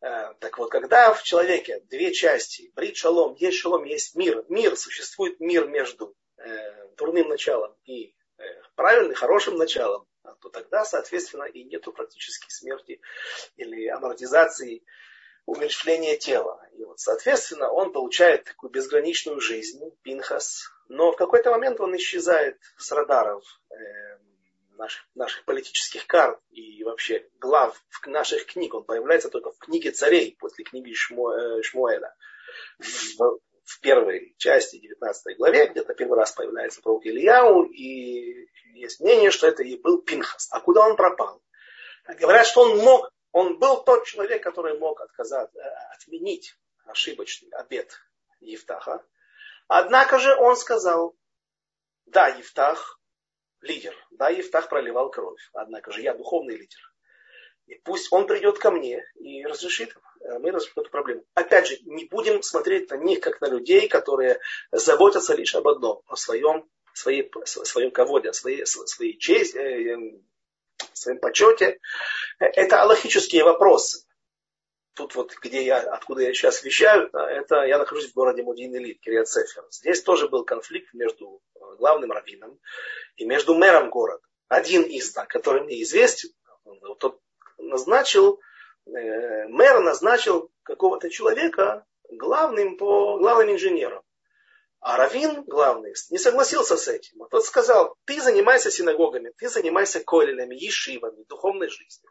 Э, так вот, когда в человеке две части, брит шалом, есть шалом, есть мир, мир, существует мир между дурным началом и правильным, хорошим началом, то тогда, соответственно, и нету практически смерти или амортизации, умерщвления тела. И вот, соответственно, он получает такую безграничную жизнь, Пинхас, но в какой-то момент он исчезает с радаров э, наших, наших политических карт и вообще глав наших книг. Он появляется только в книге царей после книги Шмо, э, Шмуэля. В, в первой части 19 главе, где-то первый раз появляется пророк Ильяу, и есть мнение, что это и был Пинхас. А куда он пропал? Говорят, что он мог, он был тот человек, который мог отказать, э, отменить ошибочный обед Евтаха. Однако же он сказал, да, Евтах лидер, да, Евтах проливал кровь, однако же я духовный лидер. И пусть он придет ко мне и разрешит, э, мы разрешим эту проблему. Опять же, не будем смотреть на них, как на людей, которые заботятся лишь об одном, о своем, своей, своем ководе, о своей, своей чести, э, эм, своем почете. Это аллахические вопросы. Тут вот, где я, откуда я сейчас вещаю, это я нахожусь в городе Мудин-Элит, Кириат Сефер. Здесь тоже был конфликт между э, главным раввином и между мэром города. Один из, да, который мне известен, тот назначил, э, мэр назначил какого-то человека главным, по, главным инженером. А Равин, главный, не согласился с этим. А тот сказал, ты занимайся синагогами, ты занимайся колелями, ешивами, духовной жизнью.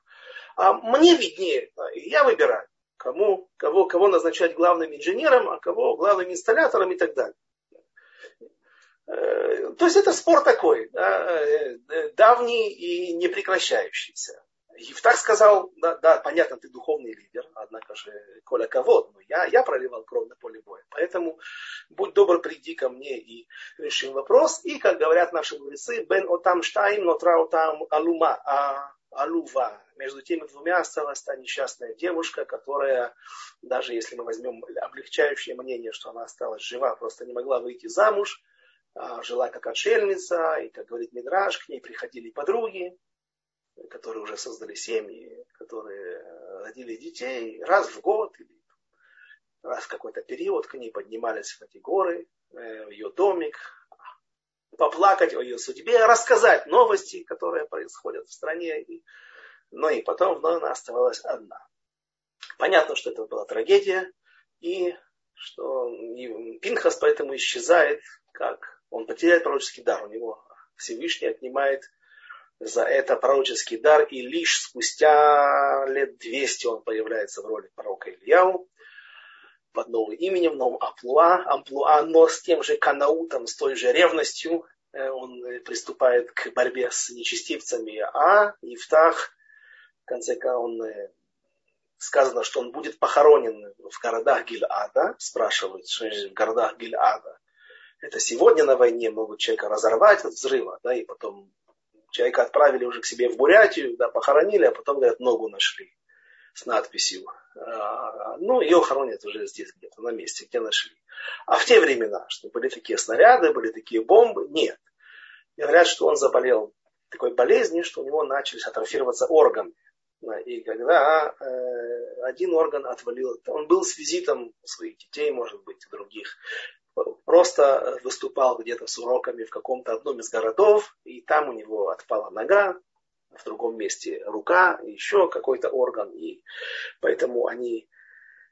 А мне виднее, я выбираю, кому, кого, кого назначать главным инженером, а кого главным инсталлятором и так далее. Э, то есть это спор такой, да, э, давний и непрекращающийся. Евтах сказал, да, да, понятно, ты духовный лидер, однако же, Коля кого, но я, я проливал кровь на поле боя. Поэтому будь добр, приди ко мне и решим вопрос. И, как говорят наши мудрецы, бен отам штайм, нотра отам алума, а, алува. Между теми двумя осталась та несчастная девушка, которая, даже если мы возьмем облегчающее мнение, что она осталась жива, просто не могла выйти замуж, а, жила как отшельница, и, как говорит Мидраш, к ней приходили подруги, которые уже создали семьи, которые э, родили детей раз в год или раз в какой-то период к ней поднимались в эти горы, э, в ее домик, поплакать о ее судьбе, рассказать новости, которые происходят в стране. Но и потом вновь она оставалась одна. Понятно, что это была трагедия, и что Пинхас поэтому исчезает, как он потеряет пророческий дар. У него Всевышний отнимает за это пророческий дар, и лишь спустя лет 200 он появляется в роли пророка Ильяу под новым именем, новым амплуа, амплуа, но с тем же канаутом, с той же ревностью э, он приступает к борьбе с нечестивцами, а Ифтах, в конце концов, он э, сказано, что он будет похоронен в городах Гильада, спрашивают, что в городах Гильада. Это сегодня на войне могут человека разорвать от взрыва, да, и потом Человека отправили уже к себе в Бурятию, да, похоронили, а потом, говорят, ногу нашли с надписью. А, ну, ее хоронят уже здесь где-то на месте, где нашли. А в те времена, что были такие снаряды, были такие бомбы, нет. И говорят, что он заболел такой болезнью, что у него начались атрофироваться органы. И когда э, один орган отвалил, он был с визитом своих детей, может быть, других, просто выступал где-то с уроками в каком-то одном из городов, и там у него отпала нога, в другом месте рука, еще какой-то орган, и поэтому они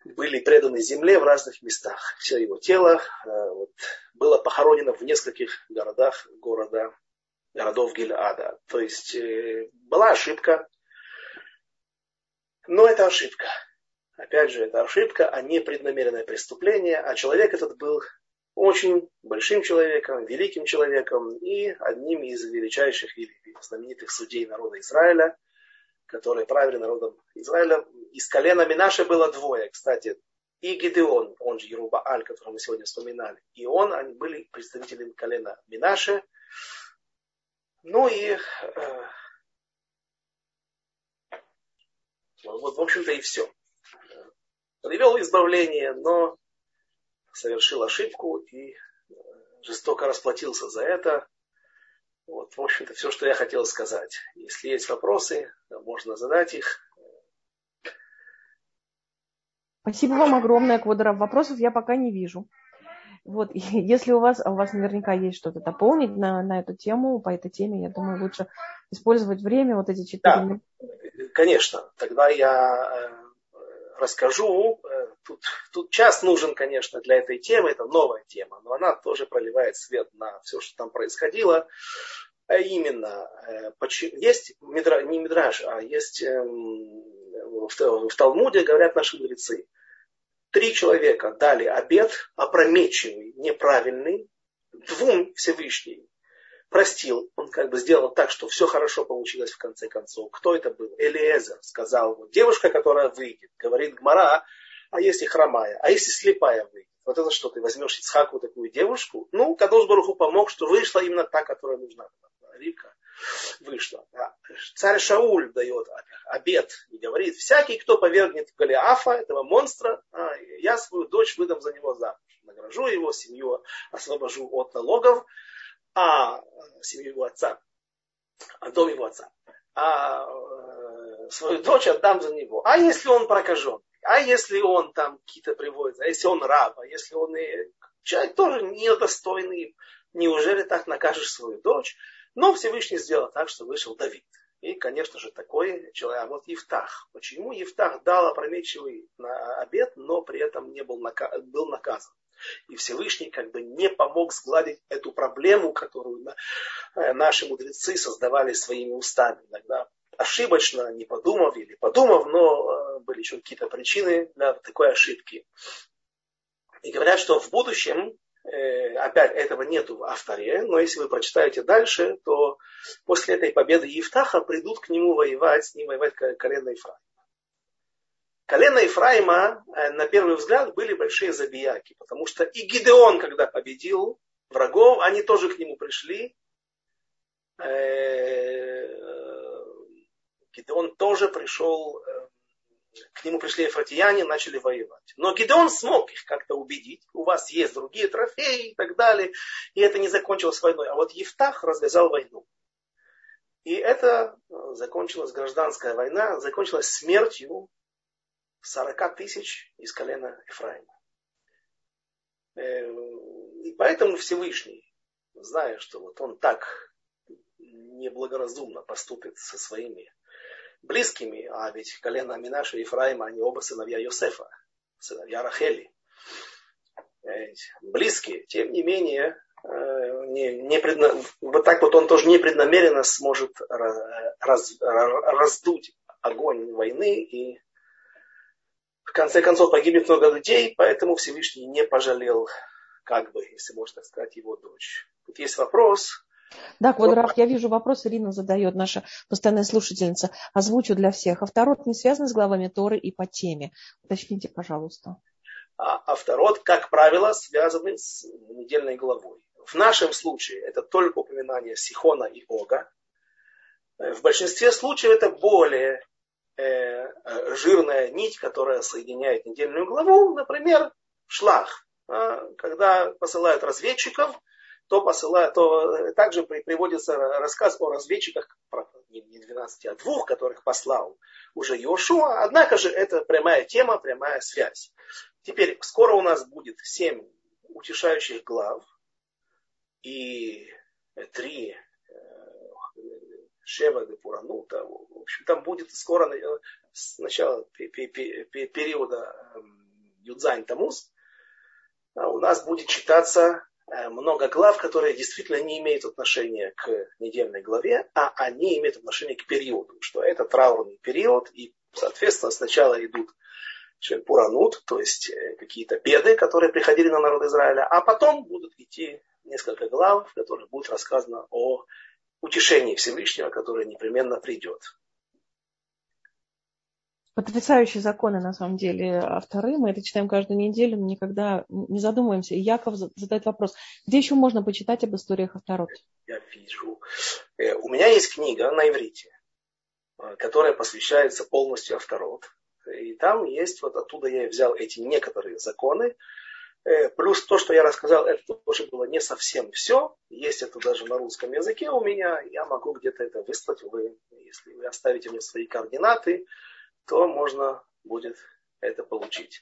были преданы земле в разных местах. Все его тело э, вот, было похоронено в нескольких городах города, городов Гильада. То есть э, была ошибка, но это ошибка. Опять же, это ошибка, а не преднамеренное преступление. А человек этот был очень большим человеком, великим человеком и одним из величайших или знаменитых судей народа Израиля – которые правили народом Израиля. Из колена Минаше было двое, кстати. И Гидеон, он же Еруба Аль, которого мы сегодня вспоминали. И он, они были представителями колена Минаше. Ну и э, вот, в общем-то, и все. Привел избавление, но совершил ошибку и э, жестоко расплатился за это. Вот, в общем-то, все, что я хотел сказать. Если есть вопросы, можно задать их. Спасибо вам огромное, Квадоров. Вопросов я пока не вижу. Вот, если у вас, у вас наверняка есть что-то дополнить на, на эту тему, по этой теме, я думаю, лучше использовать время, вот эти четыре да, минуты. Конечно, тогда я э, расскажу. Тут, тут час нужен, конечно, для этой темы, это новая тема, но она тоже проливает свет на все, что там происходило. А именно, э, есть не мидраж, а есть эм, в Талмуде, говорят наши мудрецы, три человека дали обед опрометчивый, неправильный, двум Всевышний простил, он как бы сделал так, что все хорошо получилось в конце концов. Кто это был? Элиезер сказал, девушка, которая выйдет, говорит Гмара, а если хромая, а если слепая выйдет? Вот это что, ты возьмешь Ицхаку такую девушку? Ну, Кадош Баруху помог, что вышла именно та, которая нужна. Рика вышла. Царь Шауль дает обед и говорит, всякий, кто повергнет Голиафа, этого монстра, а, я свою дочь выдам за него замуж. Награжу его, семью освобожу от налогов, а семью его отца, а дом его отца, а э, свою дочь отдам за него. А если он прокажен? А если он там какие-то приводит? А если он раб? А если он и... человек тоже недостойный? Неужели так накажешь свою дочь? Но Всевышний сделал так, что вышел Давид. И, конечно же, такой человек. А вот Евтах. Почему Евтах дал опрометчивый обед, но при этом не был, нака... был наказан? И Всевышний как бы не помог сгладить эту проблему, которую э, наши мудрецы создавали своими устами. Иногда ошибочно, не подумав или подумав, но э, были еще какие-то причины для такой ошибки. И говорят, что в будущем Э, опять этого нету в авторе, но если вы прочитаете дальше, то после этой победы Евтаха придут к нему воевать, с ним воевать колено Ефраима. Колено Ефраима, э, на первый взгляд, были большие забияки, потому что и Гидеон, когда победил врагов, они тоже к нему пришли. Гидеон тоже пришел к нему пришли эфратияне, начали воевать. Но Гидеон смог их как-то убедить. У вас есть другие трофеи и так далее. И это не закончилось войной. А вот Евтах развязал войну. И это э, закончилась гражданская война, закончилась смертью 40 тысяч из колена Ефраима. Э, и поэтому Всевышний, зная, что вот он так неблагоразумно поступит со своими близкими, а ведь колено Аминаша и Ефраима, они оба сыновья Йосефа, сыновья Рахели. Близкие, тем не менее, э, не, не предна... вот так вот он тоже непреднамеренно сможет раз, раздуть огонь войны и в конце концов погибнет много людей, поэтому Всевышний не пожалел, как бы, если можно сказать, его дочь. Тут есть вопрос, да, Квадрат, я вижу вопрос, Ирина задает, наша постоянная слушательница. Озвучу для всех. А второй не связан с главами Торы и по теме. Уточните, пожалуйста. А, а как правило, связаны с недельной главой. В нашем случае это только упоминание Сихона и Ога. Э, в большинстве случаев это более э, э, жирная нить, которая соединяет недельную главу, например, шлах. А, когда посылают разведчиков, то посылает, то также приводится рассказ о разведчиках, не 12, а двух, которых послал уже Йошуа. Однако же это прямая тема, прямая связь. Теперь скоро у нас будет семь утешающих глав и три э, Шева де Пуранута. В общем, там будет скоро с начала периода эм, Юдзайн Тамус, а у нас будет читаться э, много глав, которые действительно не имеют отношения к недельной главе, а они имеют отношение к периоду, что это траурный период, и, соответственно, сначала идут Пуранут, то есть э, какие-то беды, которые приходили на народ Израиля, а потом будут идти несколько глав, в которых будет рассказано о утешении Всевышнего, которое непременно придет. Потрясающие законы, на самом деле, авторы. Мы это читаем каждую неделю, но никогда не задумываемся. И Яков задает вопрос, где еще можно почитать об историях авторот? Я вижу. Э, у меня есть книга на иврите, э, которая посвящается полностью авторот. И там есть, вот оттуда я взял эти некоторые законы. Э, плюс то, что я рассказал, это тоже было не совсем все. Есть это даже на русском языке у меня. Я могу где-то это выслать. Вы, если вы оставите мне свои координаты, то можно будет это получить.